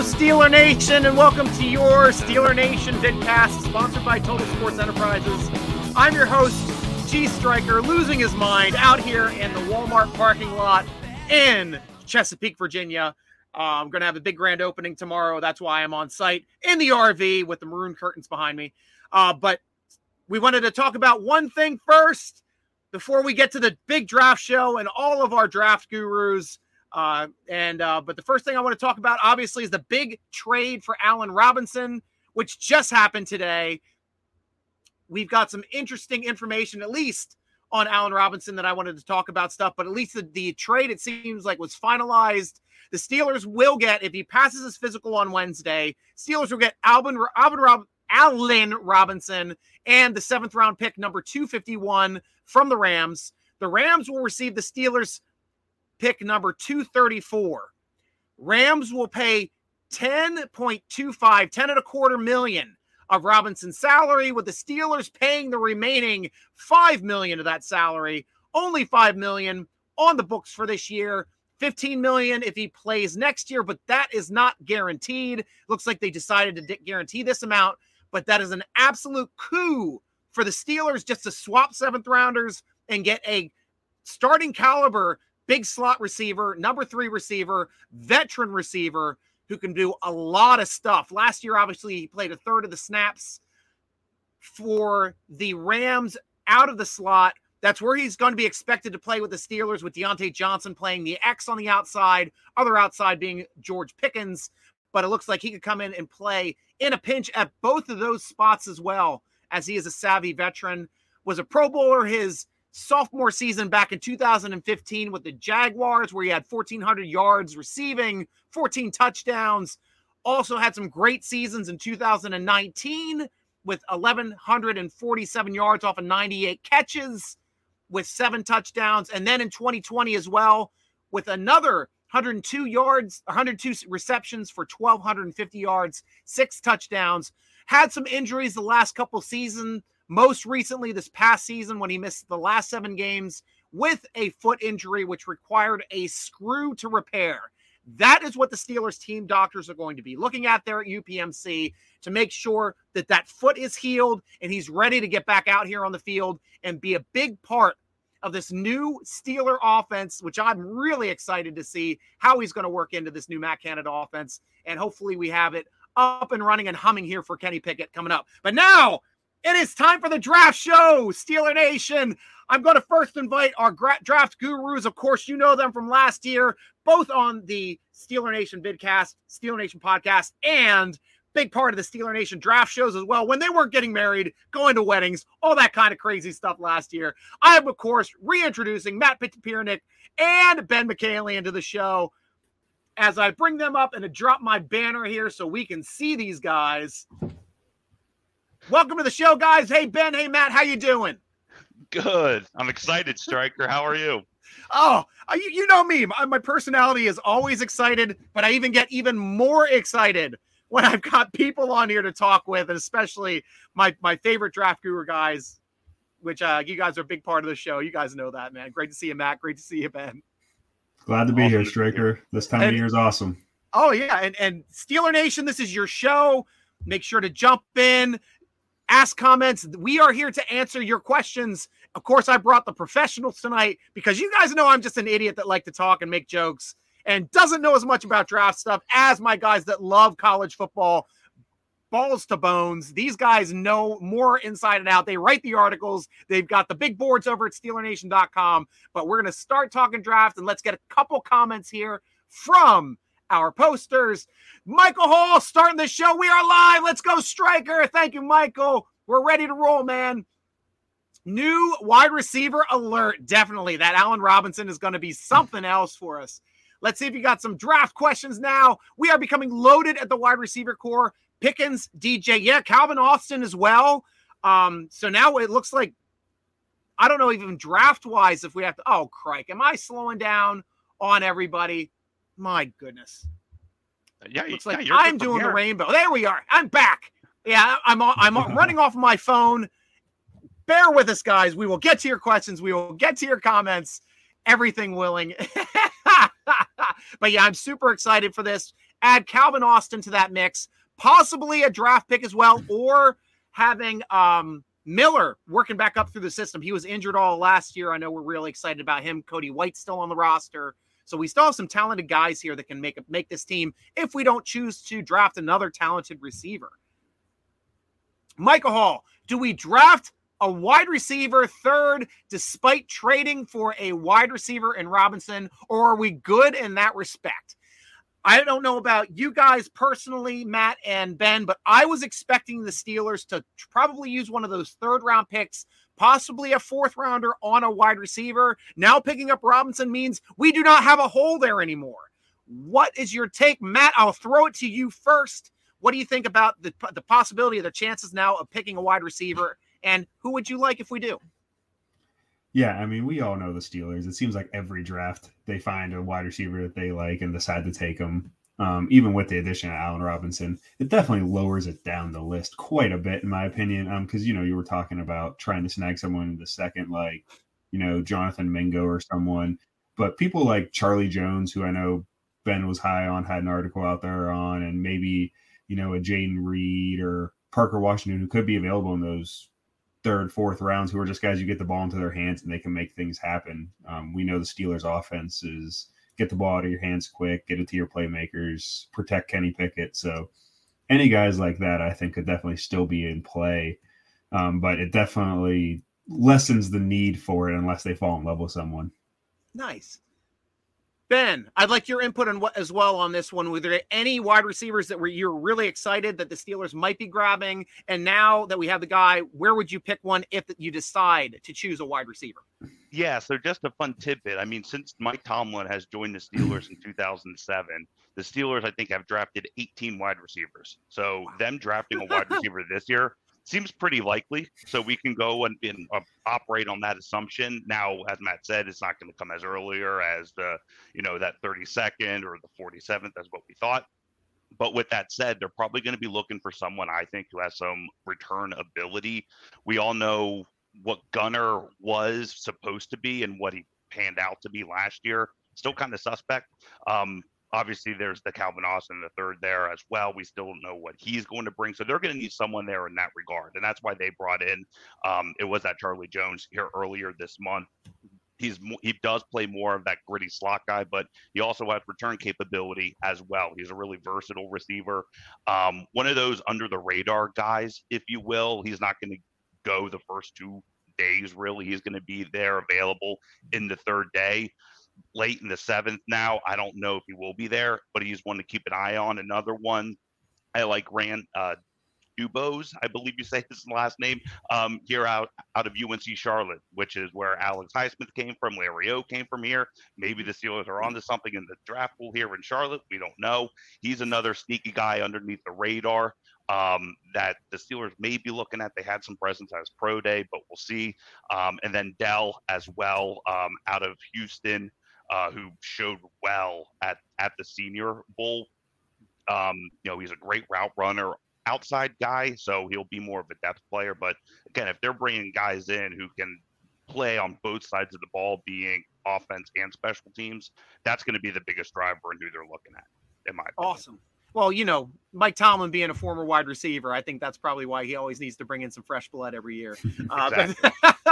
Steeler Nation, and welcome to your Steeler Nation vidcast, sponsored by Total Sports Enterprises. I'm your host, G Stryker, losing his mind out here in the Walmart parking lot in Chesapeake, Virginia. Uh, I'm going to have a big grand opening tomorrow. That's why I'm on site in the RV with the maroon curtains behind me. Uh, but we wanted to talk about one thing first before we get to the big draft show and all of our draft gurus. Uh, and uh, but the first thing I want to talk about, obviously, is the big trade for Allen Robinson, which just happened today. We've got some interesting information, at least on Allen Robinson, that I wanted to talk about stuff. But at least the, the trade, it seems like, was finalized. The Steelers will get, if he passes his physical on Wednesday, Steelers will get Alvin, Alvin Rob, Allen Robinson and the seventh round pick, number 251 from the Rams. The Rams will receive the Steelers pick number 234. Rams will pay 10.25, 10 and a quarter million of Robinson's salary, with the Steelers paying the remaining 5 million of that salary. Only 5 million on the books for this year. 15 million if he plays next year, but that is not guaranteed. Looks like they decided to guarantee this amount, but that is an absolute coup for the Steelers just to swap seventh rounders and get a starting caliber big slot receiver, number three receiver, veteran receiver who can do a lot of stuff. Last year, obviously, he played a third of the snaps for the Rams out of the slot. That's where he's going to be expected to play with the Steelers, with Diontae Johnson playing the X on the outside, other outside being George Pickens. But it looks like he could come in and play in a pinch at both of those spots as well, as he is a savvy veteran. Was a Pro Bowler his sophomore season back in 2015 with the Jaguars, where he had 1,400 yards receiving, 14 touchdowns. Also had some great seasons in 2019 with 1,147 yards off of 98 catches with seven touchdowns. And then in 2020 as well with another 102 yards, 102 receptions for 1,250 yards, six touchdowns. Had some injuries the last couple seasons most recently, this past season, when he missed the last seven games with a foot injury, which required a screw to repair. That is what the Steelers team doctors are going to be looking at there at UPMC to make sure that that foot is healed and he's ready to get back out here on the field and be a big part of this new Steeler offense, which I'm really excited to see how he's going to work into this new Matt Canada offense. And hopefully we have it up and running and humming here for Kenny Pickett coming up. But now it is time for the draft show, Steeler Nation. I'm going to first invite our draft gurus. Of course, you know them from last year, both on the Steeler Nation vidcast, Steeler Nation podcast, and big part of the Steeler Nation draft shows as well. When they weren't getting married, going to weddings, all that kind of crazy stuff last year. I am, of course, reintroducing Matt Papiernik and Ben Michaelian into the show as I bring them up and to drop my banner here so we can see these guys. Welcome to the show, guys. Hey Ben, hey Matt, how you doing? Good. I'm excited, Stryker. How are you? Oh, uh, you, you know me. My, my personality is always excited, but I even get even more excited when I've got people on here to talk with, and especially my my favorite draft guru guys, which uh, you guys are a big part of the show. You guys know that, man. Great to see you, Matt. Great to see you, Ben. Glad to be awesome. here, Stryker. This time and, of year is awesome. Oh yeah, and and Steeler Nation, this is your show. Make sure to jump in, ask comments. We are here to answer your questions. Of course, I brought the professionals tonight because you guys know I'm just an idiot that like to talk and make jokes and doesn't know as much about draft stuff as my guys that love college football balls to bones. These guys know more inside and out. They write the articles. They've got the big boards over at SteelerNation.com. But we're going to start talking draft and let's get a couple comments here from our posters. Michael Hall starting the show. We are live. Let's go, Striker. Thank you, Michael. We're ready to roll, man. New wide receiver alert. Definitely. That Allen Robinson is going to be something else for us. Let's see if you got some draft questions now. We are becoming loaded at the wide receiver corps. Pickens, DJ, yeah, Calvin Austin as well. Um, so now it looks like I don't know even draft wise if we have to. Oh, crike, am I slowing down on everybody? My goodness. Yeah, looks like yeah, I'm doing the rainbow. There we are. I'm back. Yeah, I'm I'm running off my phone. Bear with us, guys. We will get to your questions. We will get to your comments. Everything willing. but yeah, I'm super excited for this. add Calvin Austin to that mix, possibly a draft pick as well, or having um, Miller working back up through the system. He was injured all last year. I know we're really excited about him. Cody White still on the roster. So we still have some talented guys here that can make make this team if we don't choose to draft another talented receiver. Michael Hall, do we draft a wide receiver third despite trading for a wide receiver in Robinson, or are we good in that respect? I don't know about you guys personally, Matt and Ben, but I was expecting the Steelers to probably use one of those third round picks, possibly a fourth rounder on a wide receiver. Now picking up Robinson means we do not have a hole there anymore. What is your take, Matt? I'll throw it to you first. What do you think about the, the possibility of the chances now of picking a wide receiver? And who would you like if we do? Yeah, I mean, we all know the Steelers. It seems like every draft they find a wide receiver that they like and decide to take them. Um, even with the addition of Allen Robinson, it definitely lowers it down the list quite a bit, in my opinion. Because um, you know, you were talking about trying to snag someone in the second, like you know, Jonathan Mingo or someone. But people like Charlie Jones, who I know Ben was high on, had an article out there on, and maybe you know a Jayden Reed or Parker Washington, who could be available in those third, fourth rounds who are just guys you get the ball into their hands and they can make things happen. Um, we know the Steelers' offense is get the ball out of your hands quick, get it to your playmakers, protect Kenny Pickett. So any guys like that, I think, could definitely still be in play. Um, but it definitely lessens the need for it unless they fall in love with someone. Nice. Ben, I'd like your input on what as well on this one. Were there any wide receivers that were you're really excited that the Steelers might be grabbing? And now that we have the guy, where would you pick one if you decide to choose a wide receiver? Yeah, so just a fun tidbit. I mean, since Mike Tomlin has joined the Steelers in 2007, the Steelers I think have drafted 18 wide receivers. So them drafting a wide receiver this year seems pretty likely. So we can go and, and uh, operate on that assumption. Now, as Matt said, it's not going to come as earlier as the, you know, that 32nd or the 47th as what we thought. But with that said, they're probably going to be looking for someone I think who has some return ability. We all know what Gunner was supposed to be and what he panned out to be last year. Still kind of suspect. Um, Obviously, there's the Calvin Austin, the third there as well. We still don't know what he's going to bring, so they're going to need someone there in that regard, and that's why they brought in. Um, it was that Charlie Jones here earlier this month. He's he does play more of that gritty slot guy, but he also has return capability as well. He's a really versatile receiver, um, one of those under the radar guys, if you will. He's not going to go the first two days really. He's going to be there available in the third day late in the seventh now. I don't know if he will be there, but he's one to keep an eye on. Another one I like ran uh, Dubose, I believe you say his last name, um, here out out of UNC Charlotte, which is where Alex Highsmith came from, Larry O came from here. Maybe the Steelers are onto something in the draft pool here in Charlotte. We don't know. He's another sneaky guy underneath the radar um, that the Steelers may be looking at. They had some presence as pro day, but we'll see. Um, and then Dell as well um, out of Houston uh, who showed well at at the Senior Bowl. Um, you know, he's a great route runner, outside guy, so he'll be more of a depth player. But again, if they're bringing guys in who can play on both sides of the ball, being offense and special teams, that's going to be the biggest driver in who they're looking at. In my opinion. awesome well, you know, Mike Tomlin being a former wide receiver, I think that's probably why he always needs to bring in some fresh blood every year. Uh,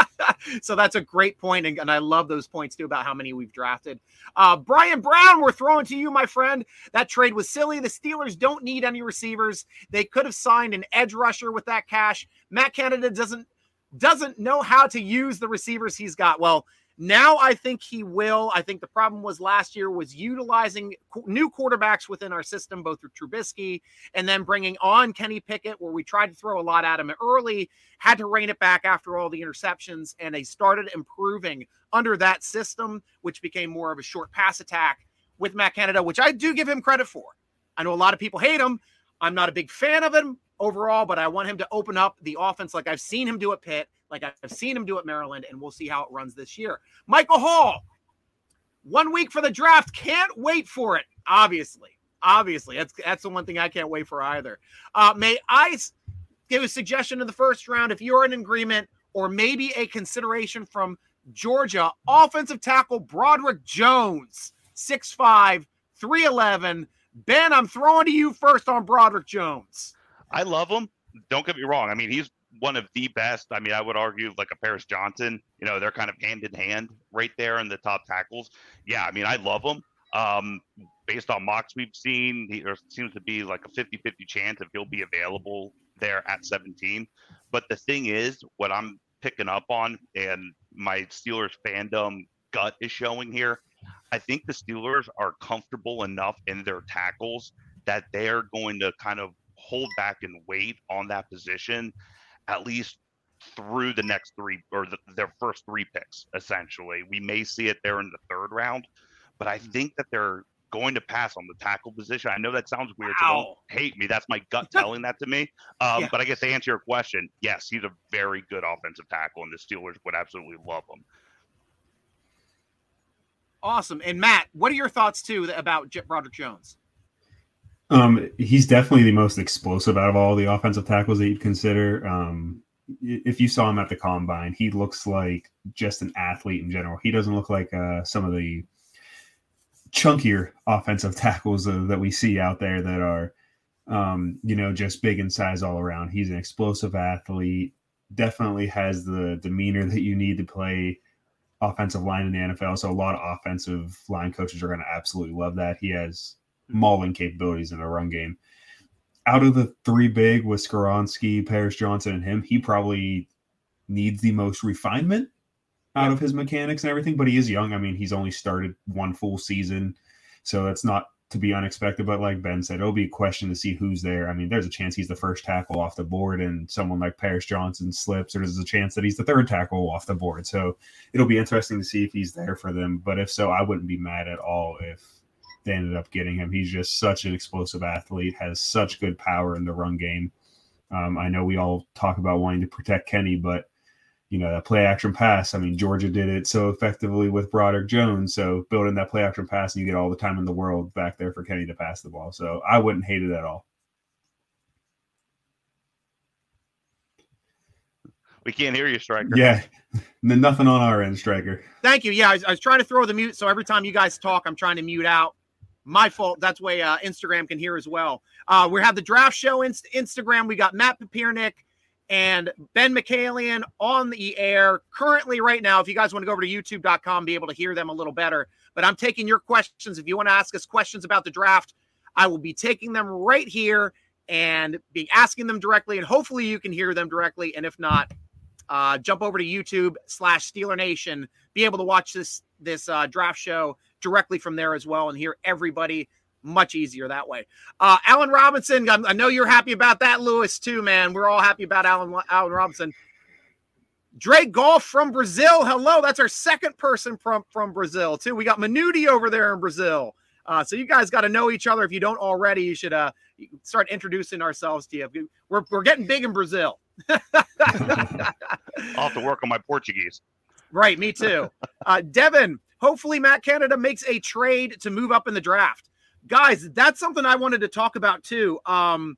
so that's a great point, and, and, I love those points too about how many we've drafted. Uh, Brian Brown, we're throwing to you, my friend. That trade was silly. The Steelers don't need any receivers. They could have signed an edge rusher with that cash. Matt Canada doesn't doesn't know how to use the receivers he's got. Well, now I think he will. I think the problem was last year was utilizing new quarterbacks within our system, both through Trubisky and then bringing on Kenny Pickett, where we tried to throw a lot at him early, had to rein it back after all the interceptions, and they started improving under that system, which became more of a short pass attack with Matt Canada, which I do give him credit for. I know a lot of people hate him. I'm not a big fan of him overall, but I want him to open up the offense like I've seen him do at Pitt like I've seen him do at Maryland, and we'll see how it runs this year. Michael Hall, one week for the draft. Can't wait for it. Obviously, obviously, that's that's the one thing I can't wait for either. Uh, may I give a suggestion in the first round if you're in agreement, or maybe a consideration from Georgia offensive tackle Broderick Jones, 6'5", 311, Ben, I'm throwing to you first on Broderick Jones. I love him. Don't get me wrong. I mean, he's one of the best. I mean, I would argue like a Paris Johnson. You know, they're kind of hand in hand right there in the top tackles. Yeah, I mean, I love him. Um, based on mocks we've seen, he, there seems to be like a 50 50 chance if he'll be available there at 17. But the thing is, what I'm picking up on and my Steelers fandom gut is showing here, I think the Steelers are comfortable enough in their tackles that they're going to kind of hold back and wait on that position at least through the next three or the, their first three picks essentially we may see it there in the third round but i mm-hmm. think that they're going to pass on the tackle position. I know that sounds weird. Wow. So don't hate me. That's my gut telling that to me. Um, yeah. But I guess to answer your question, yes, he's a very good offensive tackle, and the Steelers would absolutely love him. Awesome. And Matt, what are your thoughts too about Broderick Jones? Um, he's definitely the most explosive out of all the offensive tackles that you'd consider. Um, if you saw him at the combine, he looks like just an athlete in general. He doesn't look like uh, some of the chunkier offensive tackles uh, that we see out there that are, um, you know, just big in size all around. He's an explosive athlete, definitely has the demeanor that you need to play offensive line in the NFL. So a lot of offensive line coaches are going to absolutely love that. He has Mm-hmm. mauling capabilities in the run game. Out of the three big with Skoronski, Paris Johnson, and him, he probably needs the most refinement out of his mechanics and everything, but he is young. I mean, he's only started one full season, so that's not to be unexpected. But like Ben said, it'll be a question to see who's there. I mean, there's a chance he's the first tackle off the board, and someone like Paris Johnson slips, or there's a chance that he's the third tackle off the board. So it'll be interesting to see if he's there for them. But if so, I wouldn't be mad at all if they ended up getting him. He's just such an explosive athlete, has such good power in the run game. Um, I know we all talk about wanting to protect Kenny, but you know, that play action pass. I mean, Georgia did it so effectively with Broderick Jones. So building that play action pass and you get all the time in the world back there for Kenny to pass the ball. So I wouldn't hate it at all. We can't hear you, Stryker. Yeah, nothing on our end, Stryker. Thank you. Yeah, I was, I was, trying to throw the mute, so every time you guys talk, I'm trying to mute out. My fault. That's way uh, Instagram can hear as well. Uh, we have the draft show in- Instagram. We got Matt Papiernik and Ben Michaelian on the air currently right now. If you guys want to go over to youtube.com, be able to hear them a little better. But I'm taking your questions. If you want to ask us questions about the draft, I will be taking them right here and be asking them directly. And hopefully you can hear them directly. And if not, uh, jump over to YouTube slash Steeler Nation, be able to watch this this uh, draft show directly from there as well and hear everybody much easier that way. Uh, Allen Robinson, I know you're happy about that, Lewis, too, man. We're all happy about Allen, Allen Robinson. Drake Golf from Brazil. Hello. That's our second person from, from Brazil, too. We got Manudi over there in Brazil. Uh, so you guys got to know each other. If you don't already, you should uh, start introducing ourselves to you. We're, we're getting big in Brazil. I'll have to work on my Portuguese. Right, me too. Uh, Devin, hopefully Matt Canada makes a trade to move up in the draft guys, that's something I wanted to talk about too. Um,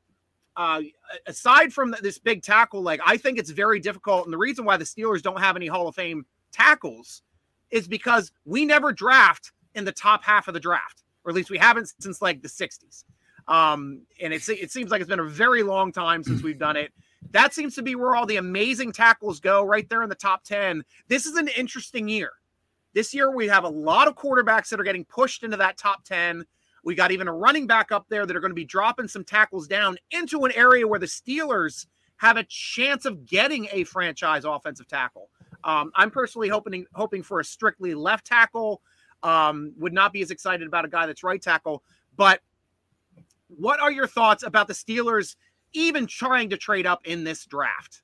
uh, aside from this big tackle, like I think it's very difficult, and the reason why the Steelers don't have any Hall of Fame tackles is because we never draft in the top half of the draft, or at least we haven't since like the '60s. Um, and it it seems like it's been a very long time since we've done it. That seems to be where all the amazing tackles go, right there in the top ten. This is an interesting year. This year we have a lot of quarterbacks that are getting pushed into that top ten. We got even a running back up there that are going to be dropping some tackles down into an area where the Steelers have a chance of getting a franchise offensive tackle. Um, I'm personally hoping hoping for a strictly left tackle. Um, would not be as excited about a guy that's right tackle. But what are your thoughts about the Steelers even trying to trade up in this draft?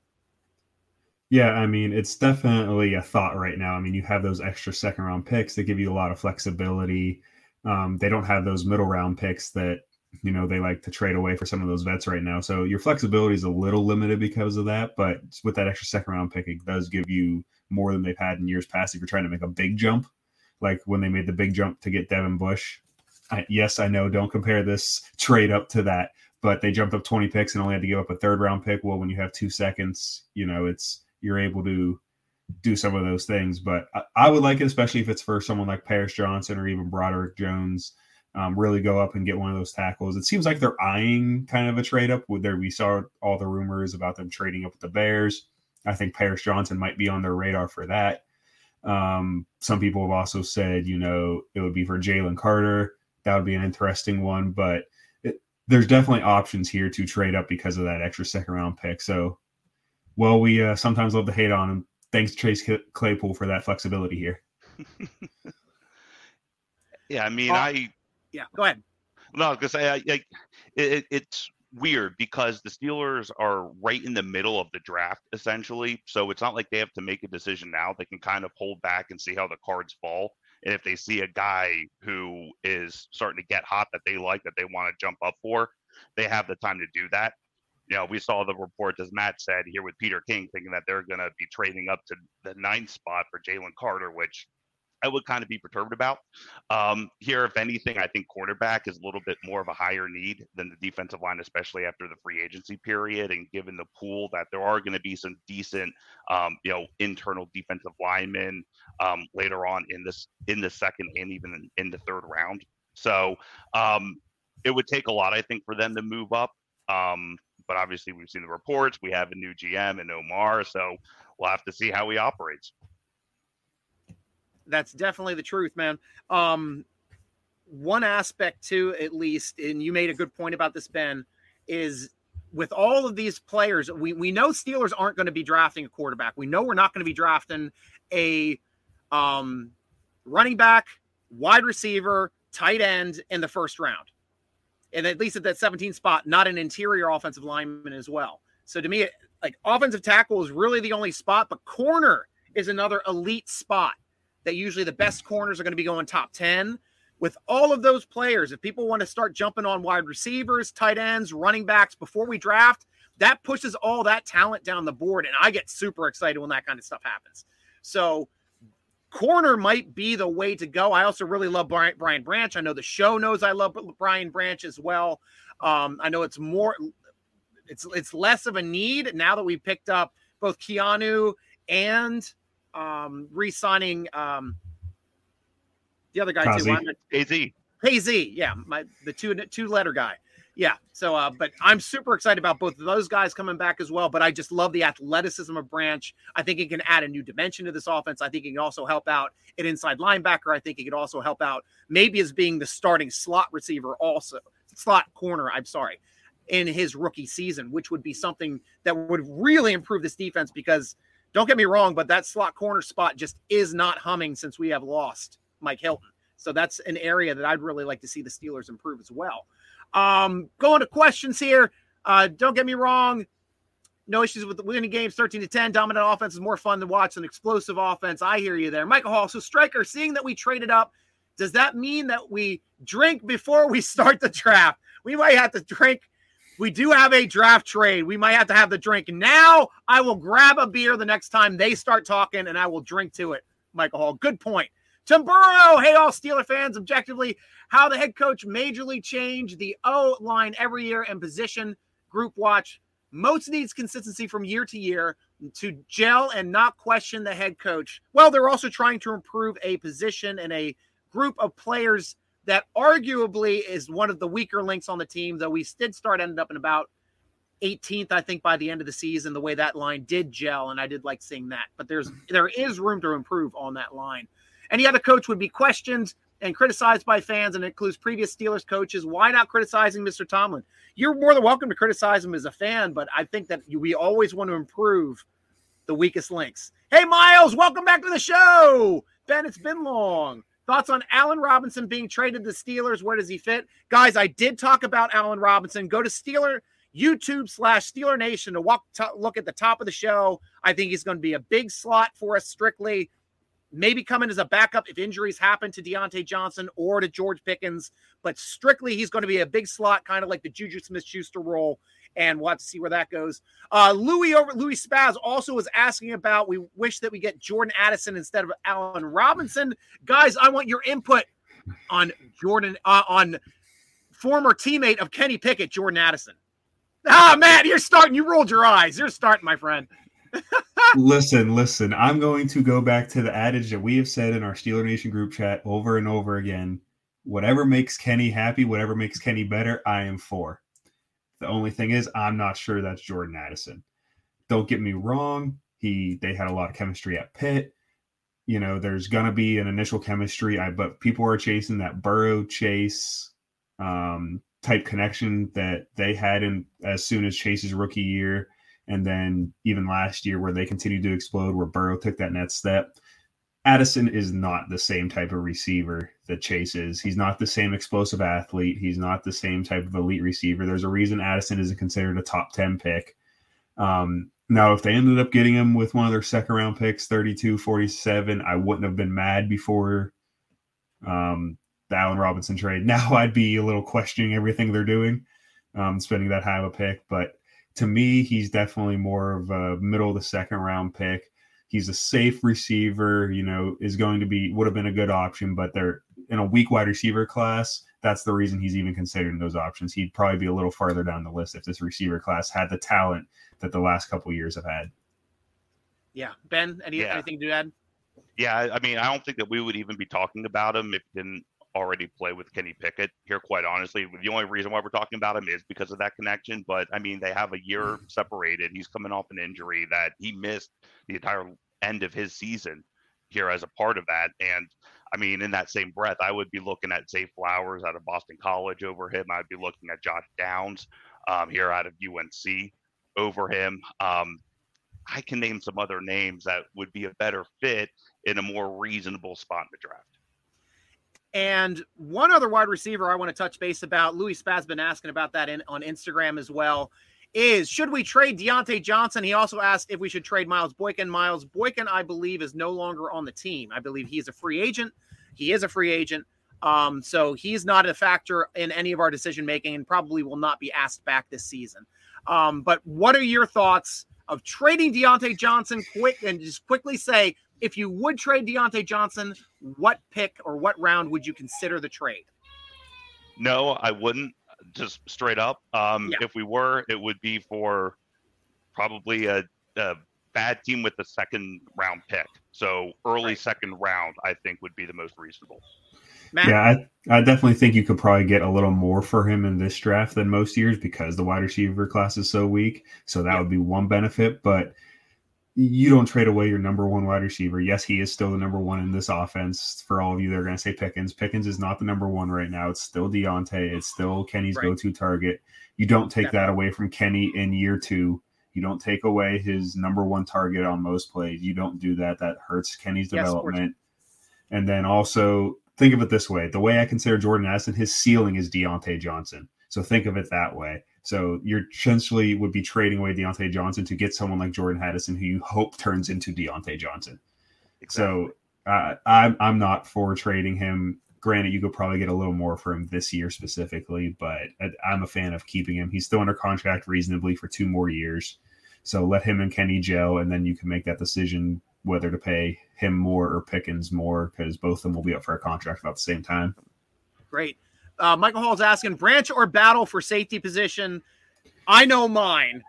Yeah, I mean, it's definitely a thought right now. I mean, you have those extra second round picks that give you a lot of flexibility. Um, they don't have those middle round picks that you know they like to trade away for some of those vets right now. So your flexibility is a little limited because of that. But with that extra second round pick, it does give you more than they've had in years past. If you're trying to make a big jump, like when they made the big jump to get Devin Bush. I, yes, I know. Don't compare this trade up to that, but they jumped up 20 picks and only had to give up a third round pick. Well, when you have two seconds, you know it's you're able to do some of those things. But I, I, would like it, especially if it's for someone like Paris Johnson or even Broderick Jones. um, really go up and get one of those tackles. It seems like they're eyeing kind of a trade up. With there, we saw all the rumors about them trading up with the Bears. I think Paris Johnson might be on their radar for that. Um, some people have also said, you know, it would be for Jalen Carter. That would be an interesting one, but it, there's definitely options here to trade up because of that extra second round pick. So, well, we uh, sometimes love to hate on him. Thanks, Chase Claypool, for that flexibility here. yeah, I mean, uh, I yeah, go ahead. No, because I, I, I it, it's weird because the Steelers are right in the middle of the draft essentially. So it's not like they have to make a decision now. They can kind of hold back and see how the cards fall. And if they see a guy who is starting to get hot that they like that they want to jump up for, they have the time to do that. You know, we saw the report, as Matt said, here with Peter King, thinking that they're going to be trading up to the ninth spot for Jalen Carter, which I would kind of be perturbed about. Um, here, if anything, I think quarterback is a little bit more of a higher need than the defensive line, especially after the free agency period. And given the pool that there are going to be some decent, um, you know, internal defensive linemen um, later on in this in the second and even in, in the third round. So um, it would take a lot, I think, for them to move up. Um, but obviously, we've seen the reports. We have a new GM and Omar, so we'll have to see how he operates that's definitely the truth, man. Um, one aspect too, at least, and you made a good point about this, Ben, is with all of these players, we, we know Steelers aren't going to be drafting a quarterback. We know we're not going to be drafting a um, running back, wide receiver, tight end in the first round. And at least at that 17 spot, not an interior offensive lineman as well. So to me, like offensive tackle is really the only spot, but corner is another elite spot that usually the best corners are going to be going top 10. With all of those players, if people want to start jumping on wide receivers, tight ends, running backs before we draft, that pushes all that talent down the board. And I get super excited when that kind of stuff happens. So, corner might be the way to go. I also really love Brian, Brian Branch. I know the show knows I love Brian Branch as well. Um, I know it's more, it's it's less of a need now that we picked up both Keanu and um, re-signing um, the other guy Kazee. too. KZ. KZ, yeah, my the two two letter guy. Yeah. So, uh, but I'm super excited about both of those guys coming back as well. But I just love the athleticism of Branch. I think it can add a new dimension to this offense. I think it can also help out an inside linebacker. I think it could also help out maybe as being the starting slot receiver, also slot corner. I'm sorry, in his rookie season, which would be something that would really improve this defense because don't get me wrong, but that slot corner spot just is not humming since we have lost Mike Hilton. So that's an area that I'd really like to see the Steelers improve as well. Um, going to questions here. Uh, don't get me wrong. No issues with winning games 13 to 10. Dominant offense is more fun to watch than explosive offense. I hear you there. Michael Hall. So, Stryker, seeing that we traded up, does that mean that we drink before we start the draft? We might have to drink we do have a draft trade. We might have to have the drink. Now I will grab a beer the next time they start talking and I will drink to it. Michael Hall, good point. Tim Burrow, hey, all Steeler fans, objectively, how the head coach majorly changed the O line every year and position group watch. Most needs consistency from year to year to gel and not question the head coach. Well, they're also trying to improve a position and a group of players that arguably is one of the weaker links on the team, though we did start ended up in about 18th, I think, by the end of the season, the way that line did gel, and I did like seeing that. But there's there is room to improve on that line. Any other coach would be questioned and criticized by fans, and includes previous Steelers coaches. Why not criticizing Mr. Tomlin? You're more than welcome to criticize him as a fan, but I think that we always want to improve the weakest links. Hey, Miles, welcome back to the show. Ben, it's been long. Thoughts on Allen Robinson being traded to Steelers? Where does he fit? Guys, I did talk about Allen Robinson. Go to Steeler YouTube slash Steeler Nation to walk look at the top of the show. I think he's going to be a big slot for us strictly. Maybe come in as a backup if injuries happen to Diontae Johnson or to George Pickens, but strictly he's going to be a big slot, kind of like the Juju Smith Schuster role and we'll have to see where that goes. Uh, Louis over Louis Spaz also was asking about. We wish that we get Jordan Addison instead of Allen Robinson. Guys, I want your input on Jordan uh, on former teammate of Kenny Pickett, Jordan Addison. Ah, Matt, you're starting. You rolled your eyes. You're starting, my friend. listen, listen. I'm going to go back to the adage that we have said in our Steeler Nation group chat over and over again. whatever makes Kenny happy, whatever makes Kenny better, I am for. The only thing is, I'm not sure that's Jordan Addison. Don't get me wrong. He they had a lot of chemistry at Pitt. You know, there's gonna be an initial chemistry, I but people are chasing that Burrow chase um, type connection that they had in as soon as Chase's rookie year, and then even last year where they continued to explode, where Burrow took that next step. Addison is not the same type of receiver that Chase is. He's not the same explosive athlete. He's not the same type of elite receiver. There's a reason Addison isn't considered a top 10 pick. Um, now, if they ended up getting him with one of their second round picks, 32, 47, I wouldn't have been mad before um, the Allen Robinson trade. Now I'd be a little questioning everything they're doing, um, spending that high of a pick. But to me, he's definitely more of a middle of the second round pick. He's a safe receiver, you know, is going to be would have been a good option, but they're in a weak wide receiver class. That's the reason he's even considering those options. He'd probably be a little farther down the list if this receiver class had the talent that the last couple years have had. Yeah, Ben, any, yeah. anything to add? Yeah, I mean, I don't think that we would even be talking about him if he didn't already play with Kenny Pickett here. Quite honestly, the only reason why we're talking about him is because of that connection. But I mean, they have a year mm-hmm. separated. He's coming off an injury that he missed the entire end of his season here as a part of that. And I mean, in that same breath, I would be looking at Zay Flowers out of Boston College over him. I'd be looking at Josh Downs um, here out of UNC over him. Um, I can name some other names that would be a better fit in a more reasonable spot in the draft. And one other wide receiver I want to touch base about, Louis Spaz been asking about that in, on Instagram as well, is should we trade Diontae Johnson? He also asked if we should trade Miles Boykin. Miles Boykin, I believe, is no longer on the team. I believe he is a free agent. He is a free agent. Um, so he's not a factor in any of our decision making and probably will not be asked back this season. Um, but what are your thoughts of trading Diontae Johnson quick and just quickly say if you would trade Diontae Johnson, what pick or what round would you consider the trade? No, I wouldn't. Just straight up. Um, yeah. If we were, it would be for probably a, a bad team with the second round pick. So early right. second round, I think would be the most reasonable. Matt? Yeah, I, I definitely think you could probably get a little more for him in this draft than most years because the wide receiver class is so weak. So that yeah. would be one benefit. But you don't trade away your number one wide receiver. Yes, he is still the number one in this offense. For all of you that are going to say Pickens, Pickens is not the number one right now. It's still Diontae. It's still Kenny's right. go-to target. You don't take that away from Kenny in year two. You don't take away his number one target on most plays. You don't do that. That hurts Kenny's development. Yes, and then also think of it this way: the way I consider Jordan Addison, his ceiling is Diontae Johnson. So think of it that way. So you're essentially would be trading away Diontae Johnson to get someone like Jordan Addison, who you hope turns into Diontae Johnson. Exactly. So uh, I'm I'm not for trading him. Granted, you could probably get a little more for him this year specifically, but I'm a fan of keeping him. He's still under contract reasonably for two more years. So let him and Kenny gel, and then you can make that decision whether to pay him more or Pickens more because both of them will be up for a contract about the same time. Great. Uh, Michael Hall is asking Branch or Battle for safety position. I know mine.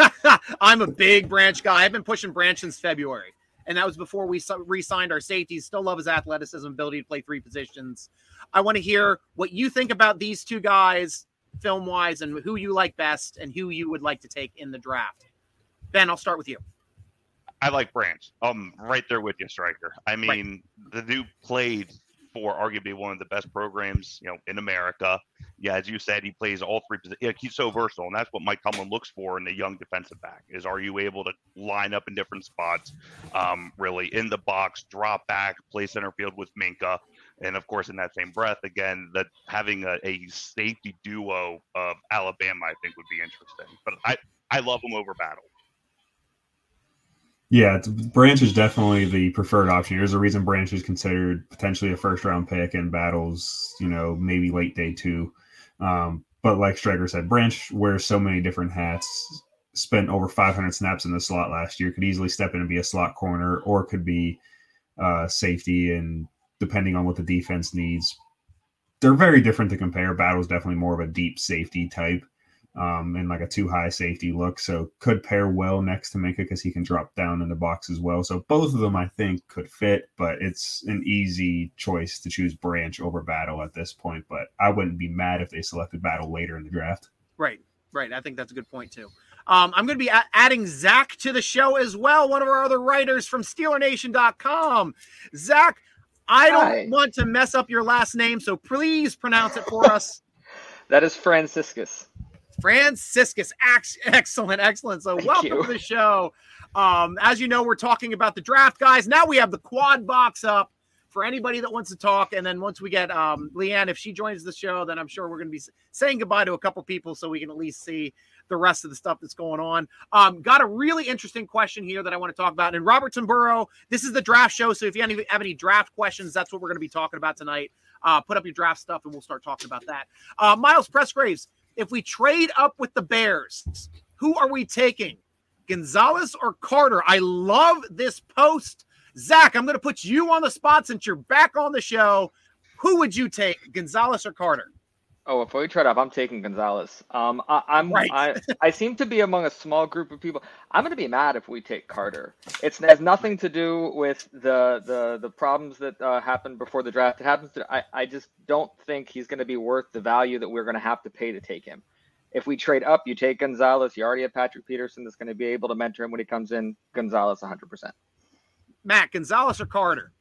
I'm a big Branch guy. I've been pushing Branch since February, and that was before we re-signed our safeties. Still love his athleticism, ability to play three positions. I want to hear what you think about these two guys, film wise, and who you like best, and who you would like to take in the draft. Ben, I'll start with you. I like Branch. I'm right there with you, Stryker. I mean, right. the dude played for arguably one of the best programs, you know, in America. Yeah, as you said, he plays all three positions. he's so versatile, and that's what Mike Tomlin looks for in a young defensive back: is are you able to line up in different spots, um, really in the box, drop back, play center field with Minkah, and of course, in that same breath, again, that having a, a safety duo of Alabama, I think, would be interesting. But I I love him over Battle. Yeah, Branch is definitely the preferred option. There's a reason Branch is considered potentially a first round pick in battles, you know, maybe late day two. Um, but like Stryker said, Branch wears so many different hats. Spent over 500 snaps in the slot last year. Could easily step in and be a slot corner, or could be uh, safety. And depending on what the defense needs, they're very different to compare. Battle's definitely more of a deep safety type. Um, in like a too high safety look. So could pair well next to Minkah because he can drop down in the box as well. So both of them I think could fit, but it's an easy choice to choose Branch over Battle at this point. But I wouldn't be mad if they selected Battle later in the draft. Right, right. I think that's a good point too. Um, I'm going to be a- adding Zac to the show as well, one of our other writers from SteelerNation.com. Zac, I don't Hi. want to mess up your last name, so please pronounce it for us. That is Franciscus. Franciscus. Excellent, excellent. So, Thank welcome you. to the show. Um, as you know, we're talking about the draft, guys. Now we have the quad box up for anybody that wants to talk. And then once we get um, LeeAnn, if she joins the show, then I'm sure we're going to be saying goodbye to a couple people so we can at least see the rest of the stuff that's going on. Um, got a really interesting question here that I want to talk about. And Robertson Burrow, this is the draft show. So if you have any, draft questions, that's what we're going to be talking about tonight. Uh, put up your draft stuff and we'll start talking about that. Uh, Miles Pressgraves, if we trade up with the Bears, who are we taking? Gonzalez or Carter? I love this post. Zac, I'm going to put you on the spot since you're back on the show. Who would you take, Gonzalez or Carter? Oh, before we trade up, I'm taking Gonzalez. Um, I, I'm Right. I, I seem to be among a small group of people. I'm going to be mad if we take Carter. It's it has nothing to do with the the the problems that uh, happened before the draft. It happens to I I just don't think he's going to be worth the value that we're going to have to pay to take him. If we trade up, you take Gonzalez. You already have Patrick Peterson that's going to be able to mentor him when he comes in. Gonzalez, 100. percent Matt, Gonzalez or Carter?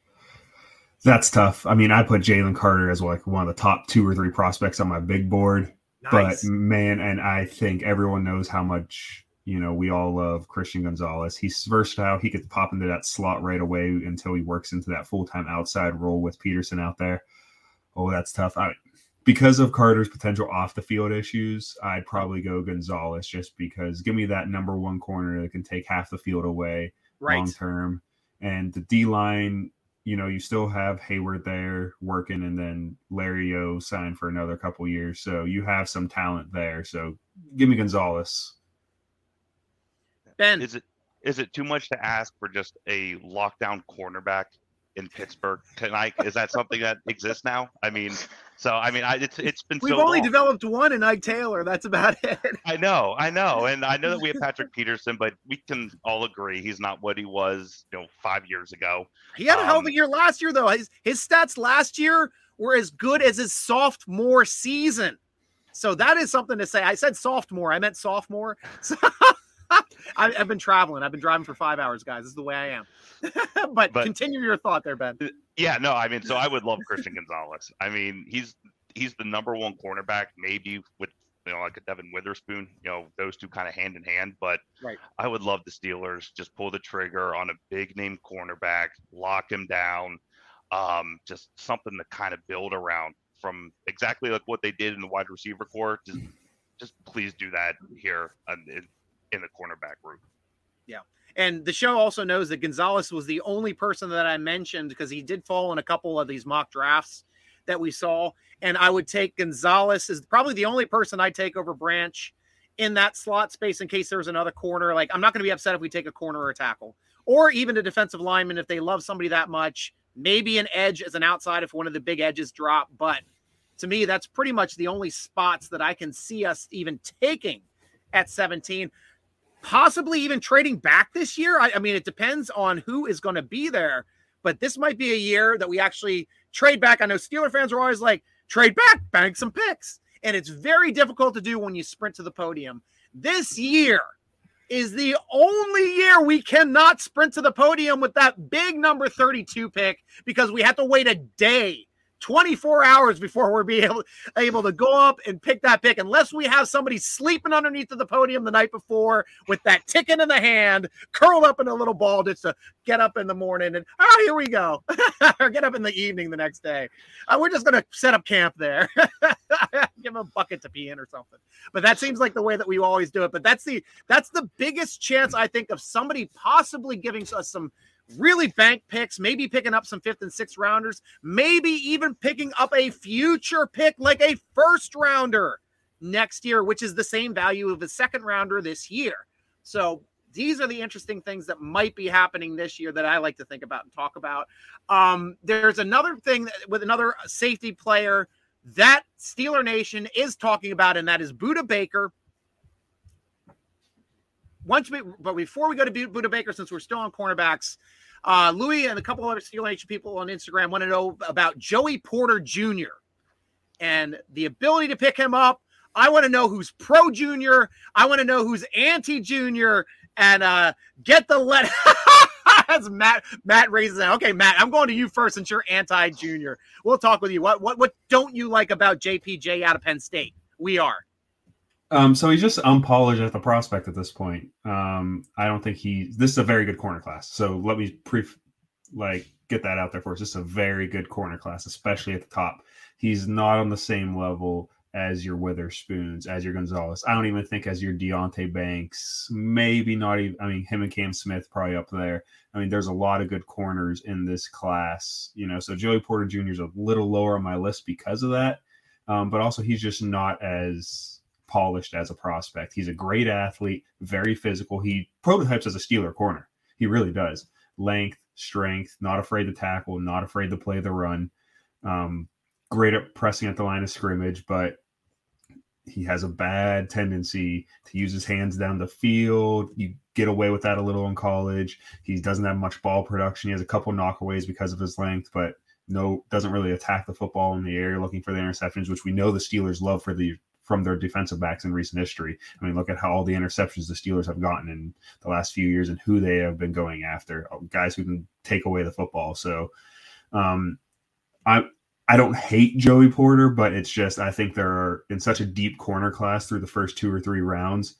That's tough. I mean, I put Jalen Carter as like one of the top two or three prospects on my big board. Nice. But man, and I think everyone knows how much you know we all love Christian Gonzalez. He's versatile. He could pop into that slot right away until he works into that full time outside role with Peterson out there. Oh, that's tough. I, because of Carter's potential off the field issues, I'd probably go Gonzalez just because give me that number one corner that can take half the field away right. long term. And the D line, you know, you still have Heyward there working, and then Larry O signed for another couple years. So you have some talent there. So give me Gonzalez. Ben, Is it is it too much to ask for just a lockdown cornerback in Pittsburgh tonight? Is that something that exists now? I mean, so I mean, I, it's it's been we've so only long. developed one in Ike Taylor. That's about it. I know, I know, and I know that we have Patrick Peterson, but we can all agree he's not what he was, you know, five years ago. He had a hell of Um, a year last year, though. His his stats last year were as good as his sophomore season. So that is something to say. I said sophomore. I meant sophomore. So I, I've been traveling. I've been driving for five hours, guys. This is the way I am. but, But- continue your thought there, Ben. Yeah, no, I mean, so I would love Christian Gonzalez. I mean, he's he's the number one cornerback, maybe with you know like a Devon Witherspoon, you know, those two kind of hand in hand. But Right. I would love the Steelers just pull the trigger on a big name cornerback, lock him down, um, just something to kind of build around from exactly like what they did in the wide receiver corps. Just just please do that here um, in, in the cornerback group. And the show also knows that Gonzalez was the only person that I mentioned because he did fall in a couple of these mock drafts that we saw. And I would take Gonzalez is probably the only person I'd take over Branch in that slot space in case there was another corner. Like, I'm not going to be upset if we take a corner or a tackle or even a defensive lineman if they love somebody that much. Maybe an edge as an outside if one of the big edges drop. But to me, that's pretty much the only spots that I can see us even taking at 17 possibly even trading back this year. I, I mean, it depends on who is going to be there, but this might be a year that we actually trade back. I know Steeler fans are always like, trade back, bank some picks. And it's very difficult to do when you sprint to the podium. This year is the only year we cannot sprint to the podium with that big number 32 pick because we have to wait a day 24 hours before we're be able, able to go up and pick that pick unless we have somebody sleeping underneath of the podium the night before with that ticket in the hand curled up in a little ball just to get up in the morning and oh here we go. Or get up in the evening the next day. Uh, we're just going to set up camp there. Give them a bucket to pee in or something. But that seems like the way that we always do it. But that's the that's the biggest chance i think of somebody possibly giving us some really bank picks, maybe picking up some fifth and sixth rounders, maybe even picking up a future pick like a first rounder next year, which is the same value of a second rounder this year. So these are the interesting things that might be happening this year that I like to think about and talk about. Um, there's another thing with another safety player that Steeler Nation is talking about, and that is Budda Baker. Once we, but before we go to Budda Baker, since we're still on cornerbacks, uh, Louis and a couple other Steel people on Instagram want to know about Joey Porter Jr. and the ability to pick him up. I want to know who's pro junior. I want to know who's anti junior and uh, get the let. As Matt Matt raises that. Okay, Matt, I'm going to you first since you're anti junior. We'll talk with you. What what what don't you like about JPJ out of Penn State? We are. Um, so he's just unpolished at the prospect at this point. Um, I don't think he. This is a very good corner class. So let me pre, like get that out there for us. This is a very good corner class, especially at the top. He's not on the same level as your Witherspoons, as your Gonzalez. I don't even think as your Deonte Banks. Maybe not even. I mean, him and Cam Smith probably up there. I mean, there's a lot of good corners in this class. You know, so Joey Porter Jr. is a little lower on my list because of that. Um, but also, he's just not as polished as a prospect. He's a great athlete, very physical. He prototypes as a Steeler corner. He really does. Length, strength, not afraid to tackle, not afraid to play the run. Um, great at pressing at the line of scrimmage, but he has a bad tendency to use his hands down the field. You get away with that a little in college. He doesn't have much ball production. He has a couple knockaways because of his length, but no doesn't really attack the football in the air looking for the interceptions, which we know the Steelers love for the from their defensive backs in recent history. I mean, look at how all the interceptions the Steelers have gotten in the last few years and who they have been going after uh, guys who can take away the football. So, um, I I don't hate Joey Porter, but it's just I think there are in such a deep corner class through the first two or three rounds.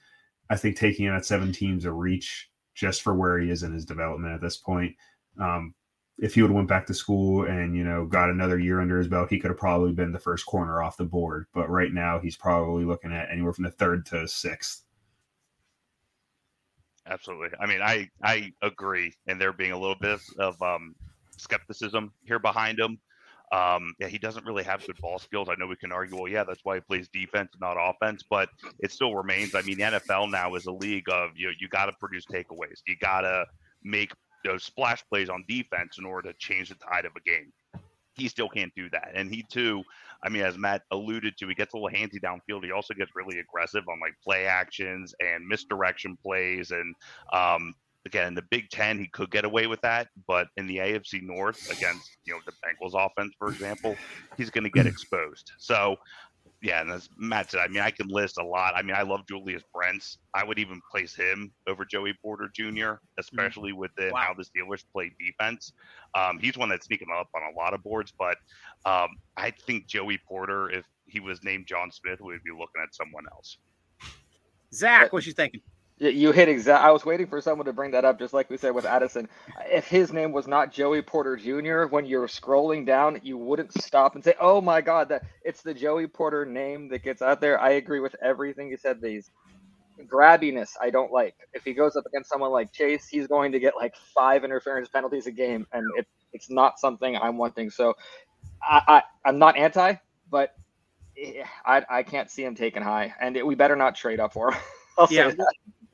I think taking it at seven teams a reach just for where he is in his development at this point. Um, if he would have went back to school and you know got another year under his belt, he could have probably been the first corner off the board. But right now, he's probably looking at anywhere from the third to sixth. Absolutely. I mean, I I agree, and there being a little bit of um, skepticism here behind him. Um, yeah, he doesn't really have good ball skills. I know we can argue, well, yeah, that's why he plays defense, not offense, but it still remains. I mean, the NFL now is a league of you know, you got to produce takeaways. You got to make those splash plays on defense in order to change the tide of a game. He still can't do that. And he too, I mean, as Matt alluded to, he gets a little handsy downfield. He also gets really aggressive on like play actions and misdirection plays. And um, again, in the Big Ten, he could get away with that, but in the AFC North against you know the Bengals offense, for example, he's going to get exposed. So yeah, and as Matt said, I mean, I can list a lot. I mean, I love Julius Brents. I would even place him over Joey Porter Jr., mm-hmm. especially with the, wow. how the Steelers play defense. Um, he's one that's sneaking up on a lot of boards, but um, I think Joey Porter, if he was named John Smith, would be looking at someone else. Zac, what you thinking? You hit exact. I was waiting for someone to bring that up, just like we said with Addison. If his name was not Joey Porter Jr., when you're scrolling down, you wouldn't stop and say, "Oh my God, that it's the Joey Porter name that gets out there." I agree with everything you said. These grabbiness, I don't like. If he goes up against someone like Chase, he's going to get like five interference penalties a game, and it, it's not something I'm wanting. So, I, I I'm not anti, but eh, I I can't see him taken high, and it, we better not trade up for him. I'll yeah.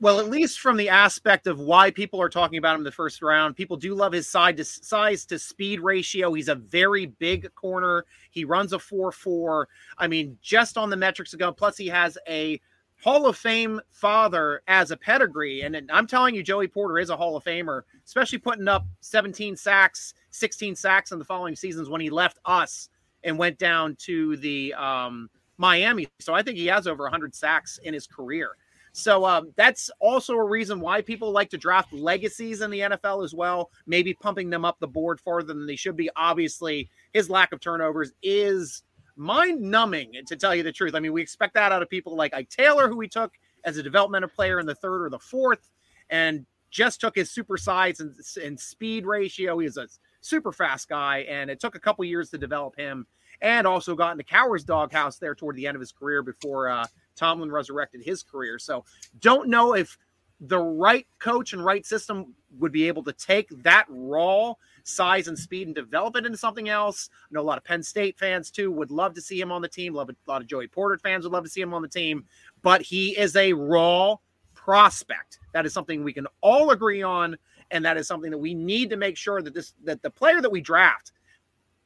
Well, at least from the aspect of why people are talking about him in the first round, people do love his side to size to speed ratio. He's a very big corner. He runs a 4 4. I mean, just on the metrics ago, plus he has a Hall of Fame father as a pedigree. And I'm telling you, Joey Porter is a Hall of Famer, especially putting up 17 sacks, 16 sacks in the following seasons when he left us and went down to the um, Miami. So I think he has over 100 sacks in his career. So um, that's also a reason why people like to draft legacies in the NFL as well, maybe pumping them up the board farther than they should be. Obviously, his lack of turnovers is mind numbing, to tell you the truth. I mean, we expect that out of people like Ike Taylor, who we took as a developmental player in the third or the fourth, and just took his super size and, and speed ratio. He's a super fast guy, and it took a couple years to develop him. And also got into Cowher's doghouse there toward the end of his career before uh, Tomlin resurrected his career. So don't know if the right coach and right system would be able to take that raw size and speed and develop it into something else. I know a lot of Penn State fans too would love to see him on the team. Love a lot of Joey Porter fans would love to see him on the team, but he is a raw prospect. That is something we can all agree on, and that is something that we need to make sure that this that the player that we draft,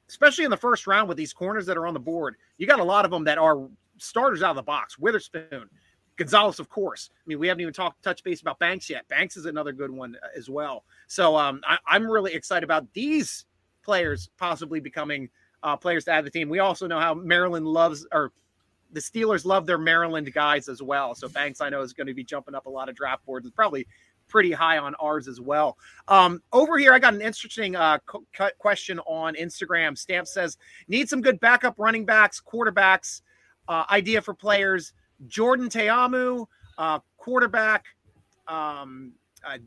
especially in the first round with these corners that are on the board, you got a lot of them that are starters out of the box. Witherspoon, Gonzalez, of course. I mean, we haven't even talked touch base about Banks yet. Banks is another good one uh, as well. So um, I, I'm really excited about these players possibly becoming uh, players to add to the team. We also know how Maryland loves or the Steelers love their Maryland guys as well. So Banks, I know, is going to be jumping up a lot of draft boards and probably pretty high on ours as well. Um, over here, I got an interesting uh, question on Instagram. Stamp says, need some good backup running backs, quarterbacks, uh, idea for players. Jordan Ta'amu, uh, quarterback, um, uh,